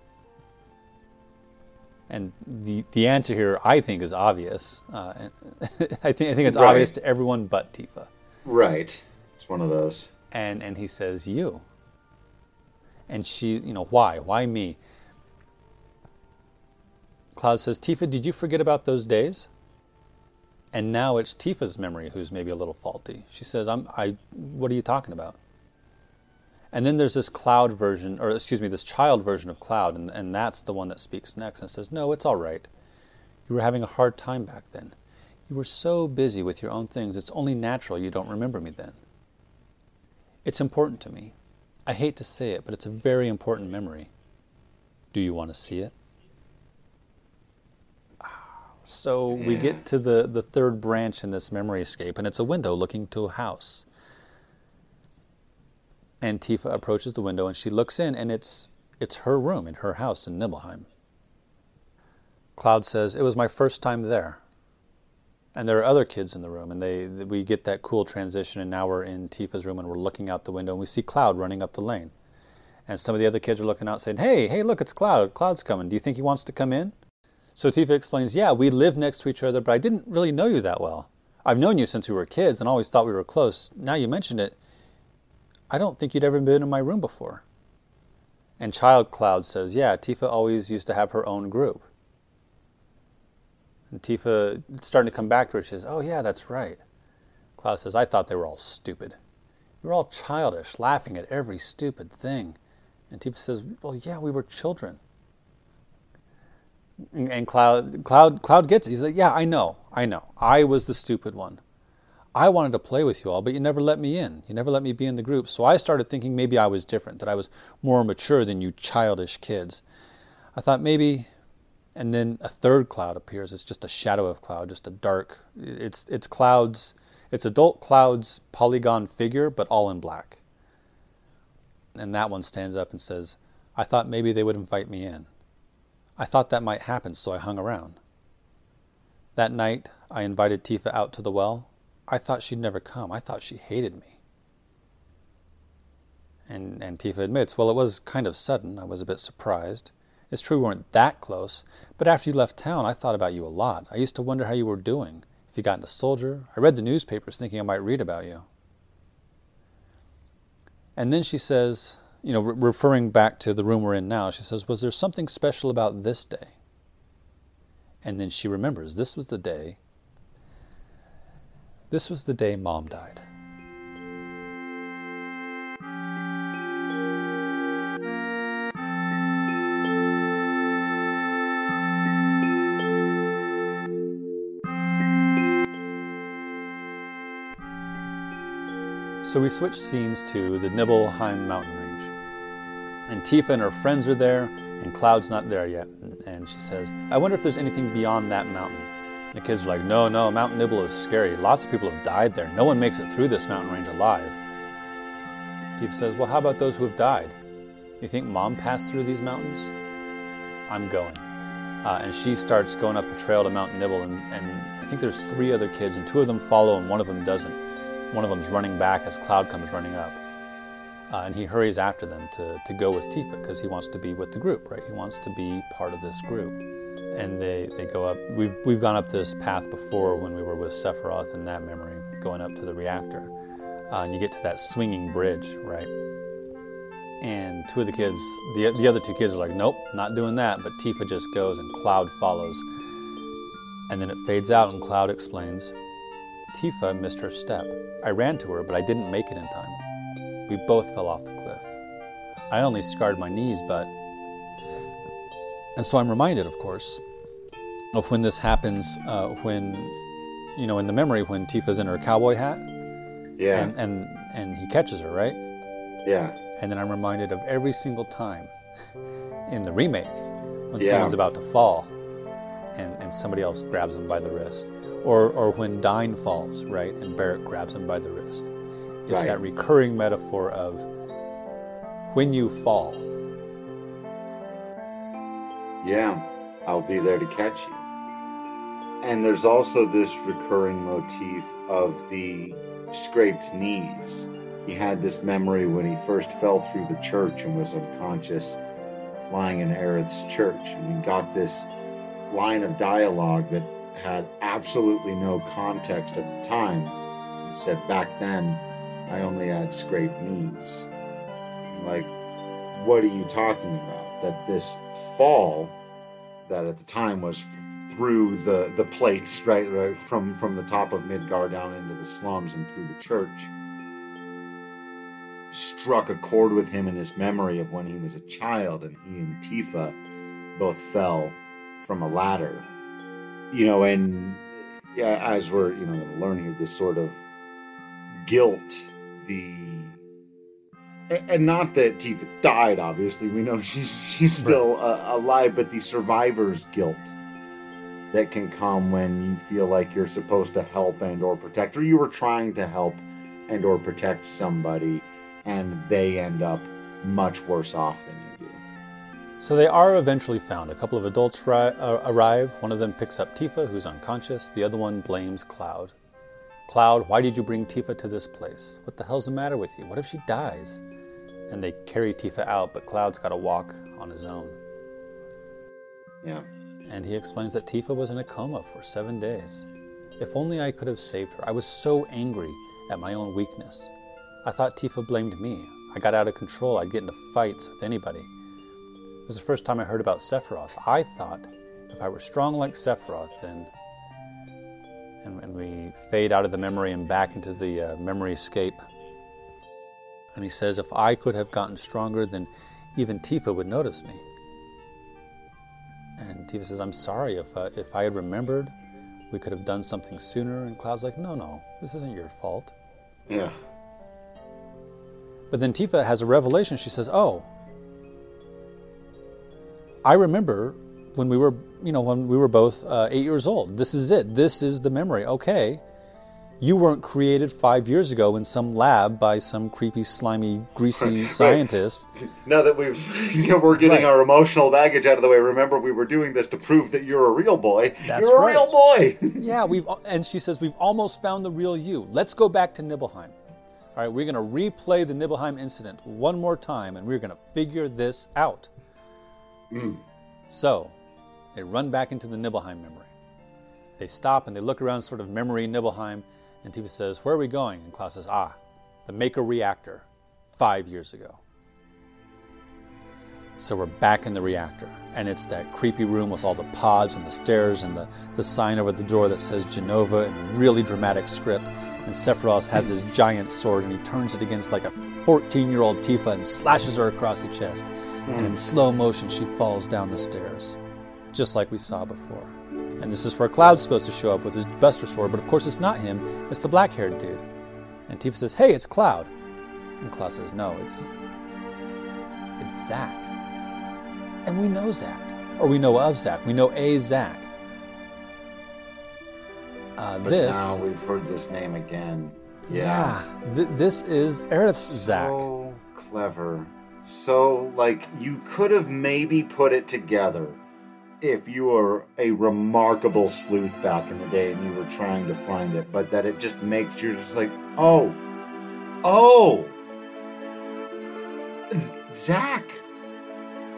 And the, the answer here, I think, is obvious. Uh, I, think, I think it's right. obvious to everyone but Tifa. Right. It's one of those. And, and he says, You. And she, you know, why? Why me? Cloud says, Tifa, did you forget about those days? And now it's Tifa's memory who's maybe a little faulty. She says, I'm, I, what are you talking about? And then there's this cloud version, or excuse me, this child version of cloud, and, and that's the one that speaks next and says, No, it's all right. You were having a hard time back then. You were so busy with your own things, it's only natural you don't remember me then. It's important to me. I hate to say it, but it's a very important memory. Do you want to see it? So yeah. we get to the, the third branch in this memory escape, and it's a window looking to a house. And Tifa approaches the window and she looks in, and it's, it's her room in her house in Nibelheim. Cloud says, It was my first time there. And there are other kids in the room, and they, we get that cool transition, and now we're in Tifa's room and we're looking out the window, and we see Cloud running up the lane. And some of the other kids are looking out saying, Hey, hey, look, it's Cloud. Cloud's coming. Do you think he wants to come in? So Tifa explains, Yeah, we live next to each other, but I didn't really know you that well. I've known you since we were kids and always thought we were close. Now you mentioned it, I don't think you'd ever been in my room before. And Child Cloud says, Yeah, Tifa always used to have her own group. And Tifa, starting to come back to her, she says, Oh, yeah, that's right. Cloud says, I thought they were all stupid. You were all childish, laughing at every stupid thing. And Tifa says, Well, yeah, we were children. And Cloud, Cloud, Cloud gets it. He's like, Yeah, I know, I know. I was the stupid one. I wanted to play with you all, but you never let me in. You never let me be in the group. So I started thinking maybe I was different, that I was more mature than you childish kids. I thought maybe and then a third cloud appears. It's just a shadow of cloud, just a dark. It's it's clouds. It's adult clouds polygon figure, but all in black. And that one stands up and says, "I thought maybe they would invite me in. I thought that might happen, so I hung around. That night, I invited Tifa out to the well. I thought she'd never come. I thought she hated me." And, and Tifa admits, well, it was kind of sudden. I was a bit surprised. It's true we weren't that close, but after you left town, I thought about you a lot. I used to wonder how you were doing, if you got into soldier. I read the newspapers thinking I might read about you. And then she says, you know, re- referring back to the room we're in now, she says, Was there something special about this day? And then she remembers this was the day. This was the day mom died. So we switch scenes to the Nibelheim mountain. And Tifa and her friends are there, and Cloud's not there yet. And she says, I wonder if there's anything beyond that mountain. And the kids are like, No, no, Mount Nibel is scary. Lots of people have died there. No one makes it through this mountain range alive. Tifa says, Well, how about those who have died? You think mom passed through these mountains? I'm going. Uh, and she starts going up the trail to Mount Nibel, and, and I think there's three other kids, and two of them follow, and one of them doesn't. One of them's running back as Cloud comes running up. Uh, and he hurries after them to, to go with Tifa because he wants to be with the group, right? He wants to be part of this group. And they, they go up. We've, we've gone up this path before when we were with Sephiroth in that memory, going up to the reactor. Uh, and you get to that swinging bridge, right? And two of the kids, the, the other two kids are like, nope, not doing that. But Tifa just goes and Cloud follows. And then it fades out and Cloud explains Tifa missed her step. I ran to her, but I didn't make it in time. We both fell off the cliff. I only scarred my knees, but. And so I'm reminded, of course, of when this happens, uh, when, you know, in the memory when Tifa's in her cowboy hat. Yeah. And, and, and he catches her, right? Yeah. And then I'm reminded of every single time in the remake when Yeah. someone's about to fall and, and somebody else grabs him by the wrist. Or, or when Dyne falls, right, and Barret grabs him by the wrist. It's Right. that recurring metaphor of when you fall. Yeah, I'll be there to catch you. And there's also this recurring motif of the scraped knees. He had this memory when he first fell through the church and was unconscious, lying in Aerith's church. And we got this line of dialogue that had absolutely no context at the time. He said, Back then, I only had scraped knees. Like, what are you talking about? That this fall, that at the time was through the, the plates, right, right, from from the top of Midgar down into the slums and through the church, struck a chord with him in this memory of when he was a child and he and Tifa both fell from a ladder. You know, and yeah, as we're you know going to learn here, this sort of guilt, the and not that Tifa died. Obviously, we know she's she's still uh, alive, but the survivor's guilt that can come when you feel like you're supposed to help and or protect, or you were trying to help and or protect somebody, and they end up much worse off than you do. So they are eventually found. A couple of adults ri- uh, arrive. One of them picks up Tifa, who's unconscious. The other one blames Cloud. Cloud, why did you bring Tifa to this place? What the hell's the matter with you? What if she dies? And they carry Tifa out, but Cloud's got to walk on his own. Yeah. And he explains that Tifa was in a coma for seven days. If only I could have saved her. I was so angry at my own weakness. I thought Tifa blamed me. I got out of control. I'd get into fights with anybody. It was the first time I heard about Sephiroth. I thought if I were strong like Sephiroth, then. And, and we fade out of the memory and back into the uh, memory escape. And he says, if I could have gotten stronger, then even Tifa would notice me. And Tifa says, I'm sorry. If, uh, if I had remembered, we could have done something sooner. And Cloud's like, no, no, this isn't your fault. Yeah. But then Tifa has a revelation. She says, "Oh, I remember when we were, you know, when we were both uh, eight years old. This is it. This is the memory. Okay, you weren't created five years ago in some lab by some creepy, slimy, greasy scientist. Now that we've you know, we're getting Right. our emotional baggage out of the way, remember we were doing this to prove that you're a real boy. That's you're a right. real boy. yeah, we've." And she says, "We've almost found the real you. Let's go back to Nibelheim." All right, we're going to replay the Nibelheim incident one more time, and we're going to figure this out. So, they run back into the Nibelheim memory. They stop and they look around, sort of memory Nibelheim, and Tifa says, Where are we going? And Cloud says, Ah, the Mako reactor, five years ago. So we're back in the reactor, and it's that creepy room with all the pods and the stairs and the, the sign over the door that says Genova in really dramatic script. And Sephiroth has his giant sword, and he turns it against like a 14 year old Tifa and slashes her across the chest. And in slow motion, she falls down the stairs, just like we saw before. And this is where Cloud's supposed to show up with his Buster Sword, but of course it's not him, it's the black haired dude. And Tifa says, Hey, it's Cloud. And Cloud says, No, it's. It's Zack. And we know Zack. Or we know of Zack. We know a Zack. Uh, But this. now we've heard this name again. yeah. th- this is Aerith's Zack. So clever. So, like, you could have maybe put it together if you were a remarkable sleuth back in the day and you were trying to find it, but that it just makes you just like, oh, oh, Zack.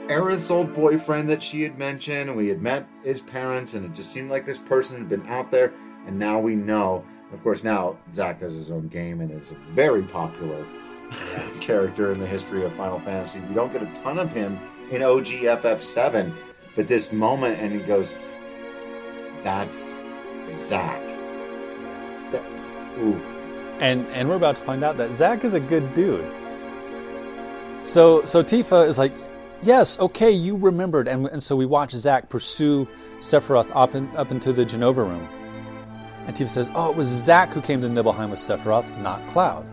Aerith's old boyfriend that she had mentioned, and we had met his parents, and it just seemed like this person had been out there, and now we know. Of course, now Zack has his own game and is a very popular character in the history of Final Fantasy. We don't get a ton of him in OGFF7, but this moment, and he goes, That's Zack. That, ooh. And, and we're about to find out that Zack is a good dude. So, so Tifa is like, yes, okay, you remembered. And, and so we watch Zack pursue Sephiroth up, in, up into the Jenova room. And Tifa says, oh, it was Zack who came to Nibelheim with Sephiroth, not Cloud.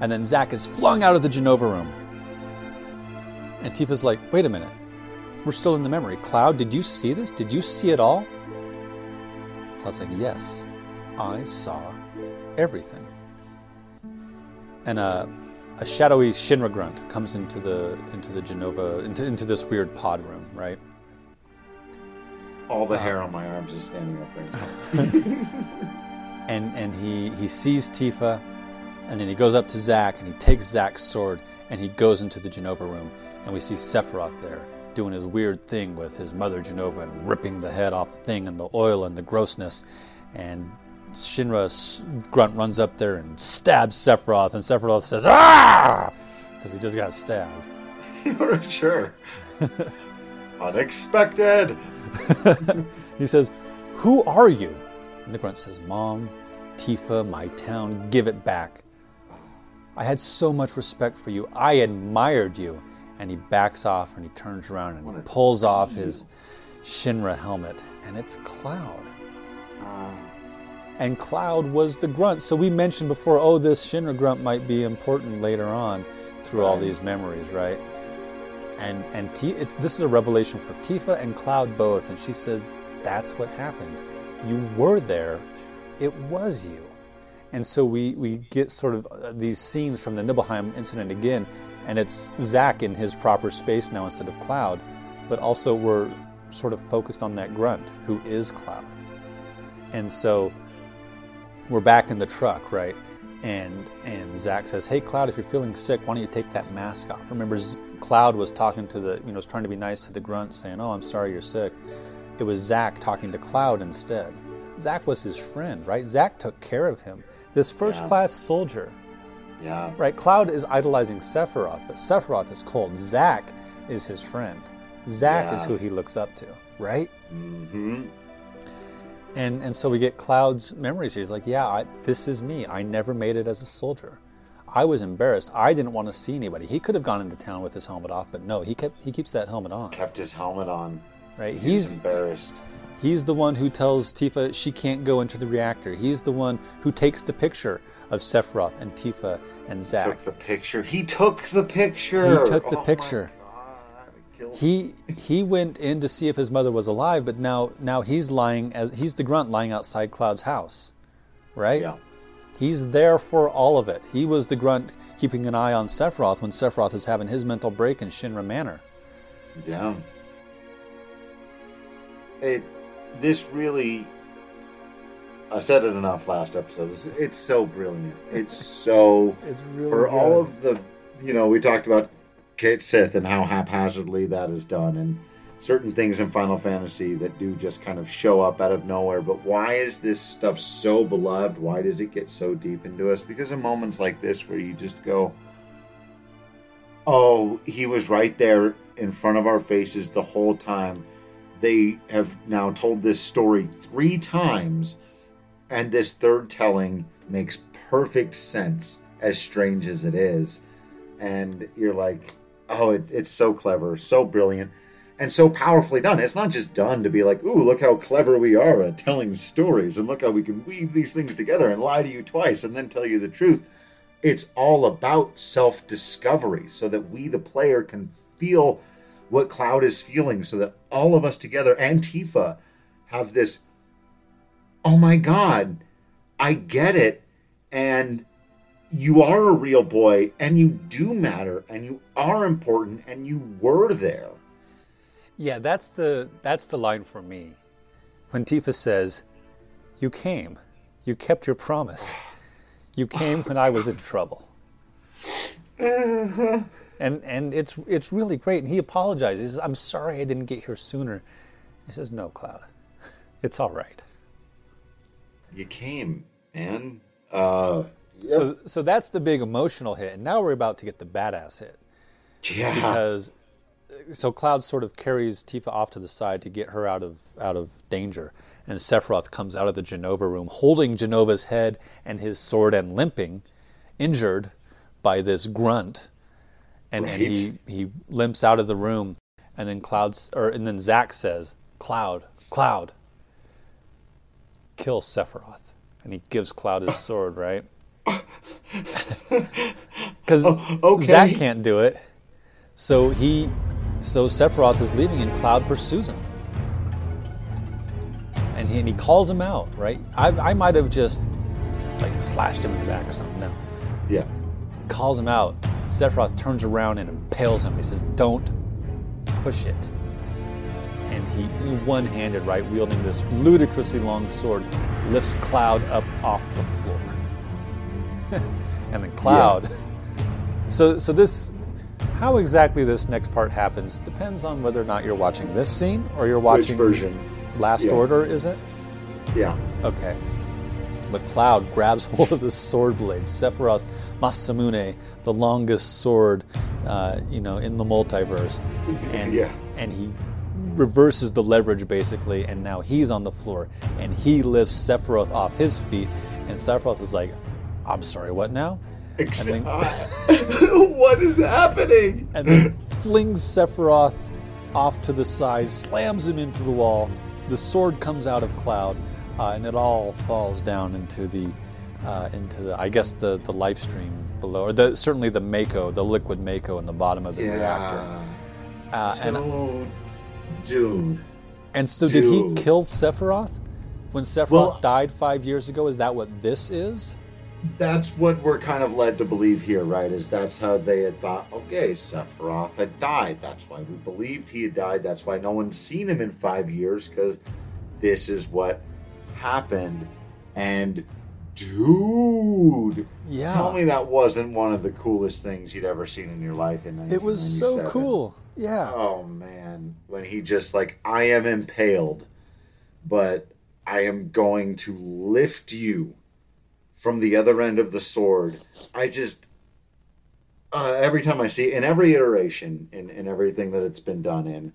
And then Zack is flung out of the Jenova room. And Tifa's like, wait a minute. We're still in the memory. Cloud, did you see this? Did you see it all? Cloud's like, yes, I saw everything. And uh, a shadowy Shinra grunt comes into the into the Jenova into, into this weird pod room, right? All the uh, hair on my arms is standing up right now. and and he he sees Tifa, and then he goes up to Zack and he takes Zack's sword and he goes into the Jenova room, and we see Sephiroth there doing his weird thing with his mother Jenova and ripping the head off the thing and the oil and the grossness, and Shinra grunt runs up there and stabs Sephiroth, and Sephiroth says, "Ah!" because he just got stabbed. You're sure. Unexpected. he says, "Who are you?" And the grunt says, "Mom, Tifa, my town, give it back. I had so much respect for you. I admired you." And he backs off and he turns around and he pulls off his Shinra helmet, and it's Cloud. Uh and Cloud was the grunt. So we mentioned before, oh, this Shinra grunt might be important later on through all these memories, right? And and T- this is a revelation for Tifa and Cloud both, and she says that's what happened. You were there. It was you. And so we, we get sort of uh, these scenes from the Nibelheim incident again, and it's Zack in his proper space now instead of Cloud, but also we're sort of focused on that grunt who is Cloud. And so we're back in the truck, right? And and Zack says, "Hey, Cloud, if you're feeling sick, why don't you take that mask off?" Remember, Cloud was talking to the, you know, was trying to be nice to the grunt, saying, "Oh, I'm sorry you're sick." It was Zack talking to Cloud instead. Zack was his friend, right? Zack took care of him. This first-class yeah. soldier. Yeah. Right. Cloud is idolizing Sephiroth, but Sephiroth is cold. Zack is his friend. Zack yeah. is who he looks up to, right? Mm-hmm. And, and so we get Cloud's memories. He's like, yeah, I, this is me. I never made it as a soldier. I was embarrassed. I didn't want to see anybody. He could have gone into town with his helmet off, but no, he kept he keeps that helmet on. Kept his helmet on. Right. He he's embarrassed. He's the one who tells Tifa she can't go into the reactor. He's the one who takes the picture of Sephiroth and Tifa and Zack. Took the picture. He took the picture. He took the oh picture he he went in to see if his mother was alive, but now now he's lying as he's the grunt lying outside Cloud's house, right? Yeah. He's there for all of it. He was the grunt keeping an eye on Sephiroth when Sephiroth is having his mental break in Shinra Manor. Yeah. It this really I said it enough last episode. It's, it's so brilliant. It's so it's really for good. all of the you know we talked about Cait Sith and how haphazardly that is done, and certain things in Final Fantasy that do just kind of show up out of nowhere. But why is this stuff so beloved? Why does it get so deep into us? Because in moments like this where you just go, oh, he was right there in front of our faces the whole time. They have now told this story three times, and this third telling makes perfect sense, as strange as it is. And you're like, oh, it, it's so clever, so brilliant, and so powerfully done. It's not just done to be like, ooh, look how clever we are at telling stories, and look how we can weave these things together and lie to you twice and then tell you the truth. It's all about self discovery so that we, the player, can feel what Cloud is feeling, so that all of us together Antifa, have this, oh my God, I get it. And you are a real boy and you do matter and you are important and you were there. Yeah, that's the that's the line for me. When Tifa says, "You came. You kept your promise. You came when I was in trouble." and and it's it's really great. And he apologizes. He says, "I'm sorry I didn't get here sooner." He says, "No, Cloud, it's all right." You came, man. Uh, yep. So so that's the big emotional hit, and now we're about to get the badass hit. Yeah. Because so Cloud sort of carries Tifa off to the side to get her out of out of danger, and Sephiroth comes out of the Jenova room holding Jenova's head and his sword and limping, injured by this grunt, and, right. and he he limps out of the room, and then Cloud's or and then Zack says, "Cloud, Cloud, kill Sephiroth," and he gives Cloud his sword, right? Because oh, okay. Zack can't do it, so he so Sephiroth is leaving and Cloud pursues him. And he, and he calls him out, right? I, I might have just like slashed him in the back or something. No. Yeah. Calls him out. Sephiroth turns around and impales him. He says, Don't push it. And he, one handed, right, wielding this ludicrously long sword, lifts Cloud up off the floor. and then Cloud. Yeah. So, so this how exactly this next part happens depends on whether or not you're watching this scene or you're watching Which version. Last yeah. Order, is it? Yeah. Okay. Cloud grabs hold of the sword blade, Sephiroth's Masamune, the longest sword, uh, you know, in the multiverse, and yeah. and he reverses the leverage basically, and now he's on the floor, and he lifts Sephiroth off his feet, and Sephiroth is like, "I'm sorry, what now?" Then, what is happening? And then flings Sephiroth off to the side, slams him into the wall. The sword comes out of Cloud, uh, and it all falls down into the uh, into the I guess the the life stream below, or the, certainly the Mako, the liquid Mako in the bottom of the yeah. reactor. Uh, dude, and, dude. And so, dude. did he kill Sephiroth when Sephiroth well, died five years ago? Is that what this is? that's what we're kind of led to believe here, right? Is that's how they had thought, okay, Sephiroth had died. That's why we believed he had died. That's why no one's seen him in five years, because this is what happened. And dude, yeah. tell me that wasn't one of the coolest things you'd ever seen in your life in It was so cool. Yeah. Oh man. When he just like, I am impaled, but I am going to lift you from the other end of the sword. I just uh, every time I see in every iteration in, in everything that it's been done in,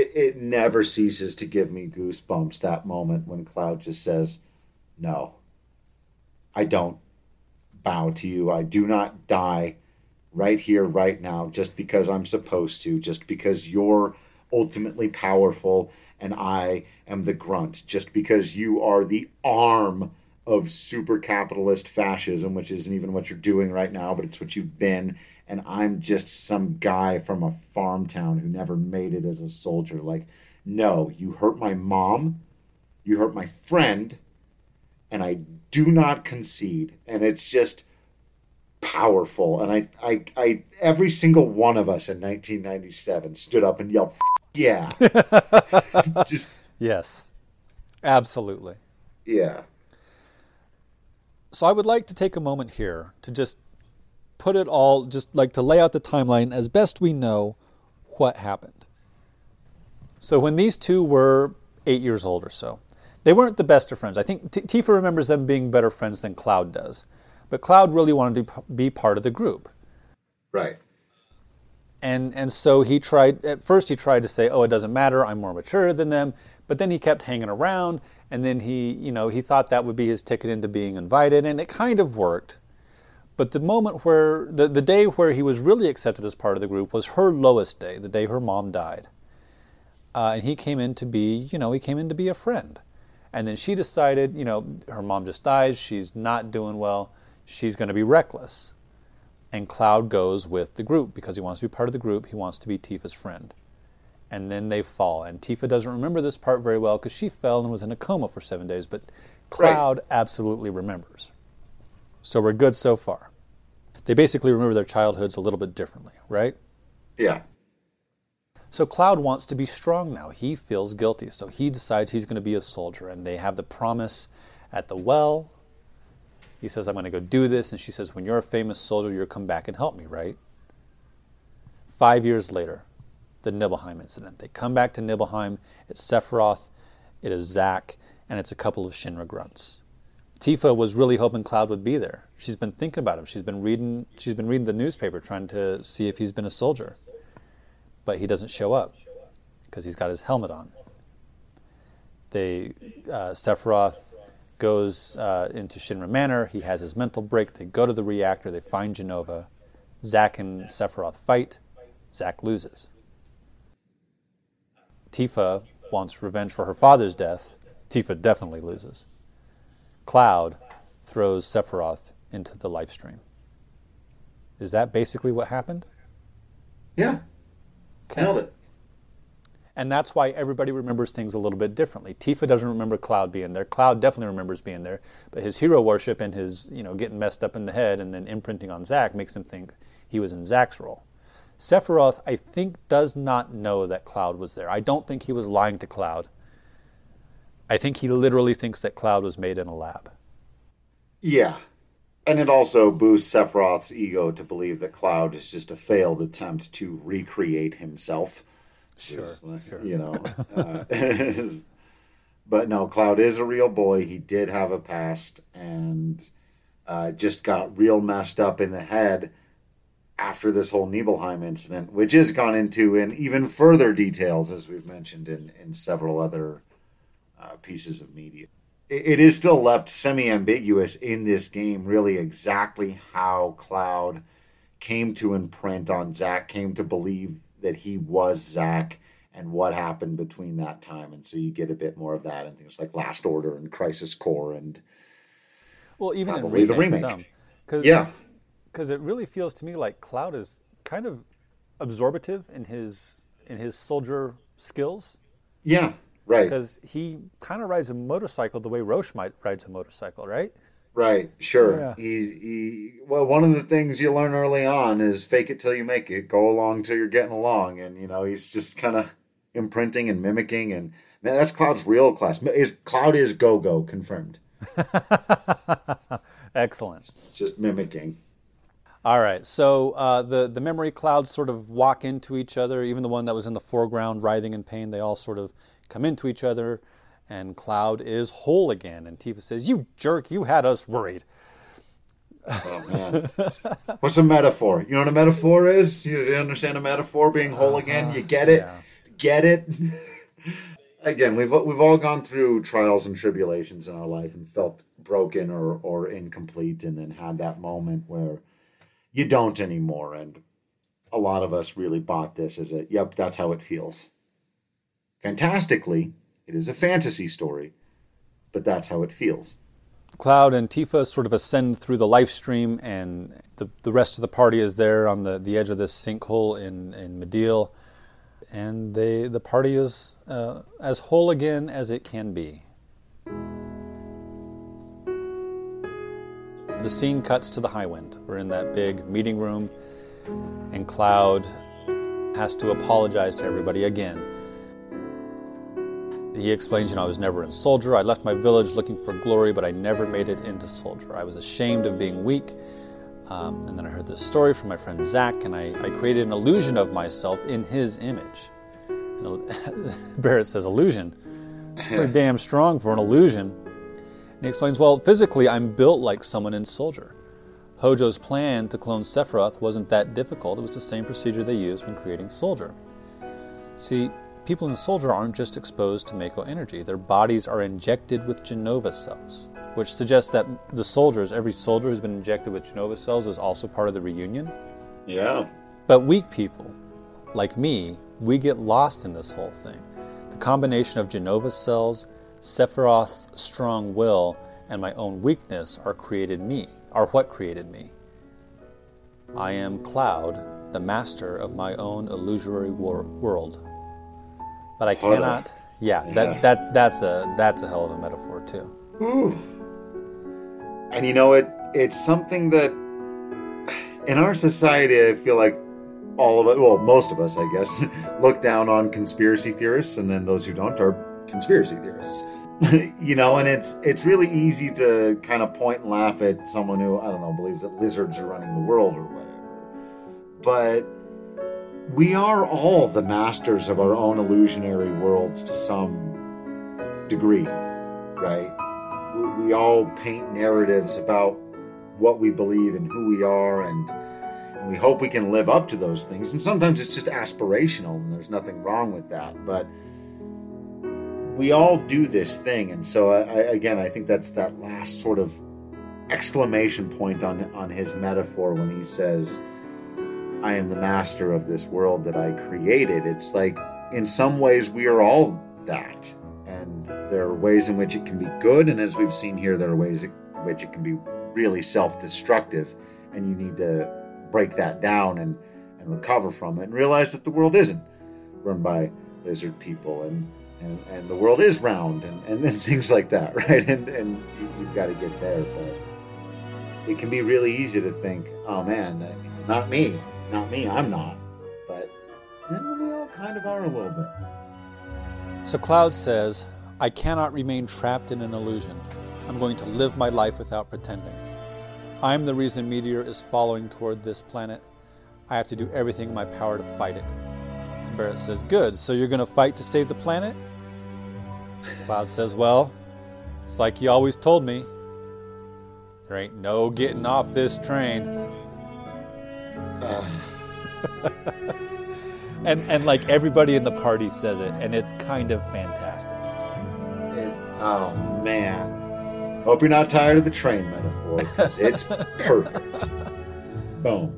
it, it never ceases to give me goosebumps that moment when Cloud just says, No, I don't bow to you. I do not die right here, right now, just because I'm supposed to, just because you're ultimately powerful and I am the grunt, just because you are the arm of super capitalist fascism, which isn't even what you're doing right now, but it's what you've been. And I'm just some guy from a farm town who never made it as a soldier. Like, no, you hurt my mom, you hurt my friend, and I do not concede. And it's just powerful. And I, I, I, every single one of us in 1997 stood up and yelled, "Yeah!" just yes, absolutely. Yeah. So I would like to take a moment here to just put it all, just like to lay out the timeline as best we know what happened. So when these two were eight years old or so, they weren't the best of friends. I think T- Tifa remembers them being better friends than Cloud does. But Cloud really wanted to be part of the group. Right. And and so he tried at first he tried to say, "Oh, it doesn't matter. I'm more mature than them." But then he kept hanging around and then he, you know, he thought that would be his ticket into being invited, and it kind of worked. But the moment where, the, the day where he was really accepted as part of the group was her lowest day, the day her mom died. Uh, and he came in to be, you know, he came in to be a friend. And then she decided, you know, her mom just dies, she's not doing well, she's going to be reckless. And Cloud goes with the group because he wants to be part of the group, he wants to be Tifa's friend and then they fall. And Tifa doesn't remember this part very well because she fell and was in a coma for seven days, but Cloud right. absolutely remembers. So we're good so far. They basically remember their childhoods a little bit differently, right? Yeah. So Cloud wants to be strong now. He feels guilty, so he decides he's going to be a soldier. And they have the promise at the well. He says, I'm going to go do this. And she says, When you're a famous soldier, you'll come back and help me, right? Five years later, the Nibelheim incident. They come back to Nibelheim. It's Sephiroth, it is Zack, and it's a couple of Shinra grunts. Tifa was really hoping Cloud would be there. She's been thinking about him. She's been reading. She's been reading the newspaper, trying to see if he's been a soldier. But he doesn't show up because he's got his helmet on. They uh, Sephiroth goes uh, into Shinra Manor. He has his mental break. They go to the reactor. They find Jenova. Zack and Sephiroth fight. Zack loses. Tifa wants revenge for her father's death. Tifa definitely loses. Cloud throws Sephiroth into the life stream. Is that basically what happened? Yeah. Okay. Nailed it. And that's why everybody remembers things a little bit differently. Tifa doesn't remember Cloud being there. Cloud definitely remembers being there, but his hero worship and his, you know, getting messed up in the head and then imprinting on Zack makes him think he was in Zack's role. Sephiroth, I think, does not know that Cloud was there. I don't think he was lying to Cloud. I think he literally thinks that Cloud was made in a lab. Yeah. And it also boosts Sephiroth's ego to believe that Cloud is just a failed attempt to recreate himself. Sure, sure. You know. uh, but no, Cloud is a real boy. He did have a past and uh, just got real messed up in the head after this whole Nibelheim incident, which is gone into in even further details, as we've mentioned in, in several other uh, pieces of media. It, it is still left semi ambiguous in this game, really, exactly how Cloud came to imprint on Zack, came to believe that he was Zack, and what happened between that time. And so you get a bit more of that in things like Last Order and Crisis Core and. Well, even in the remake. Some, yeah because it really feels to me like Cloud is kind of absorbative in his in his soldier skills. Yeah, right. Because he kind of rides a motorcycle the way Roche might rides a motorcycle, right? Right, sure. Yeah. He, he, well, one of the things you learn early on is fake it till you make it. Go along till you're getting along, and you know he's just kind of imprinting and mimicking, and man, that's Cloud's real class. Is Cloud is go go confirmed? Excellent. Just mimicking. All right, so uh, the the memory clouds sort of walk into each other. Even the one that was in the foreground, writhing in pain, they all sort of come into each other, and Cloud is whole again. And Tifa says, "You jerk! You had us worried." Oh man, what's a metaphor? You know what a metaphor is? You understand a metaphor being whole uh-huh. again? You get it? Yeah. Get it? again, we've we've all gone through trials and tribulations in our life and felt broken or or incomplete, and then had that moment where you don't anymore. And a lot of us really bought this as a, yep, that's how it feels. Fantastically, it is a fantasy story, but that's how it feels. Cloud and Tifa sort of ascend through the life stream, and the, the rest of the party is there on the, the edge of this sinkhole in, in Mideel. And they, the party is uh, as whole again as it can be. The scene cuts to the Highwind. We're in that big meeting room, and Cloud has to apologize to everybody again. He explains, you know, I was never in soldier. I left my village looking for glory, but I never made it into soldier. I was ashamed of being weak. Um, and then I heard this story from my friend Zack, and I, I created an illusion of myself in his image. And Barret says, illusion? Pretty damn strong for an illusion. And he explains, well, physically, I'm built like someone in Soldier. Hojo's plan to clone Sephiroth wasn't that difficult. It was the same procedure they used when creating Soldier. See, people in the Soldier aren't just exposed to Mako energy, their bodies are injected with Jenova cells, which suggests that the soldiers, every soldier who's been injected with Jenova cells, is also part of the reunion. Yeah. But weak people, like me, we get lost in this whole thing. The combination of Jenova cells Sephiroth's strong will and my own weakness are created me, are what created me. I am Cloud, the master of my own illusory wor- world. But I cannot. Yeah, yeah, that that that's a that's a hell of a metaphor too. Ooh. And you know it it's something that in our society I feel like all of it well most of us I guess look down on conspiracy theorists and then those who don't are conspiracy theorists. you know, and it's it's really easy to kind of point and laugh at someone who I don't know believes that lizards are running the world or whatever. But we are all the masters of our own illusionary worlds to some degree, right? We all paint narratives about what we believe and who we are, and, and we hope we can live up to those things. And sometimes it's just aspirational, and there's nothing wrong with that. But we all do this thing, and so I, I, again, I think that's that last sort of exclamation point on on his metaphor when he says, "I am the master of this world that I created." It's like in some ways we are all that, and there are ways in which it can be good, and as we've seen here, there are ways in which it can be really self-destructive, and you need to break that down and and recover from it, and realize that the world isn't run by lizard people and and, and the world is round and, and, and things like that, right? And and you've got to get there, but it can be really easy to think, oh man, not me, not me, I'm not. But we all kind of are a little bit. So Cloud says, I cannot remain trapped in an illusion. I'm going to live my life without pretending. I'm the reason Meteor is following toward this planet. I have to do everything in my power to fight it. Barret says, Good, so you're going to fight to save the planet? Cloud says, Well, it's like you always told me. There ain't no getting off this train. and and like everybody in the party says it, and it's kind of fantastic. It, oh man. Hope you're not tired of the train metaphor, because it's perfect. Boom.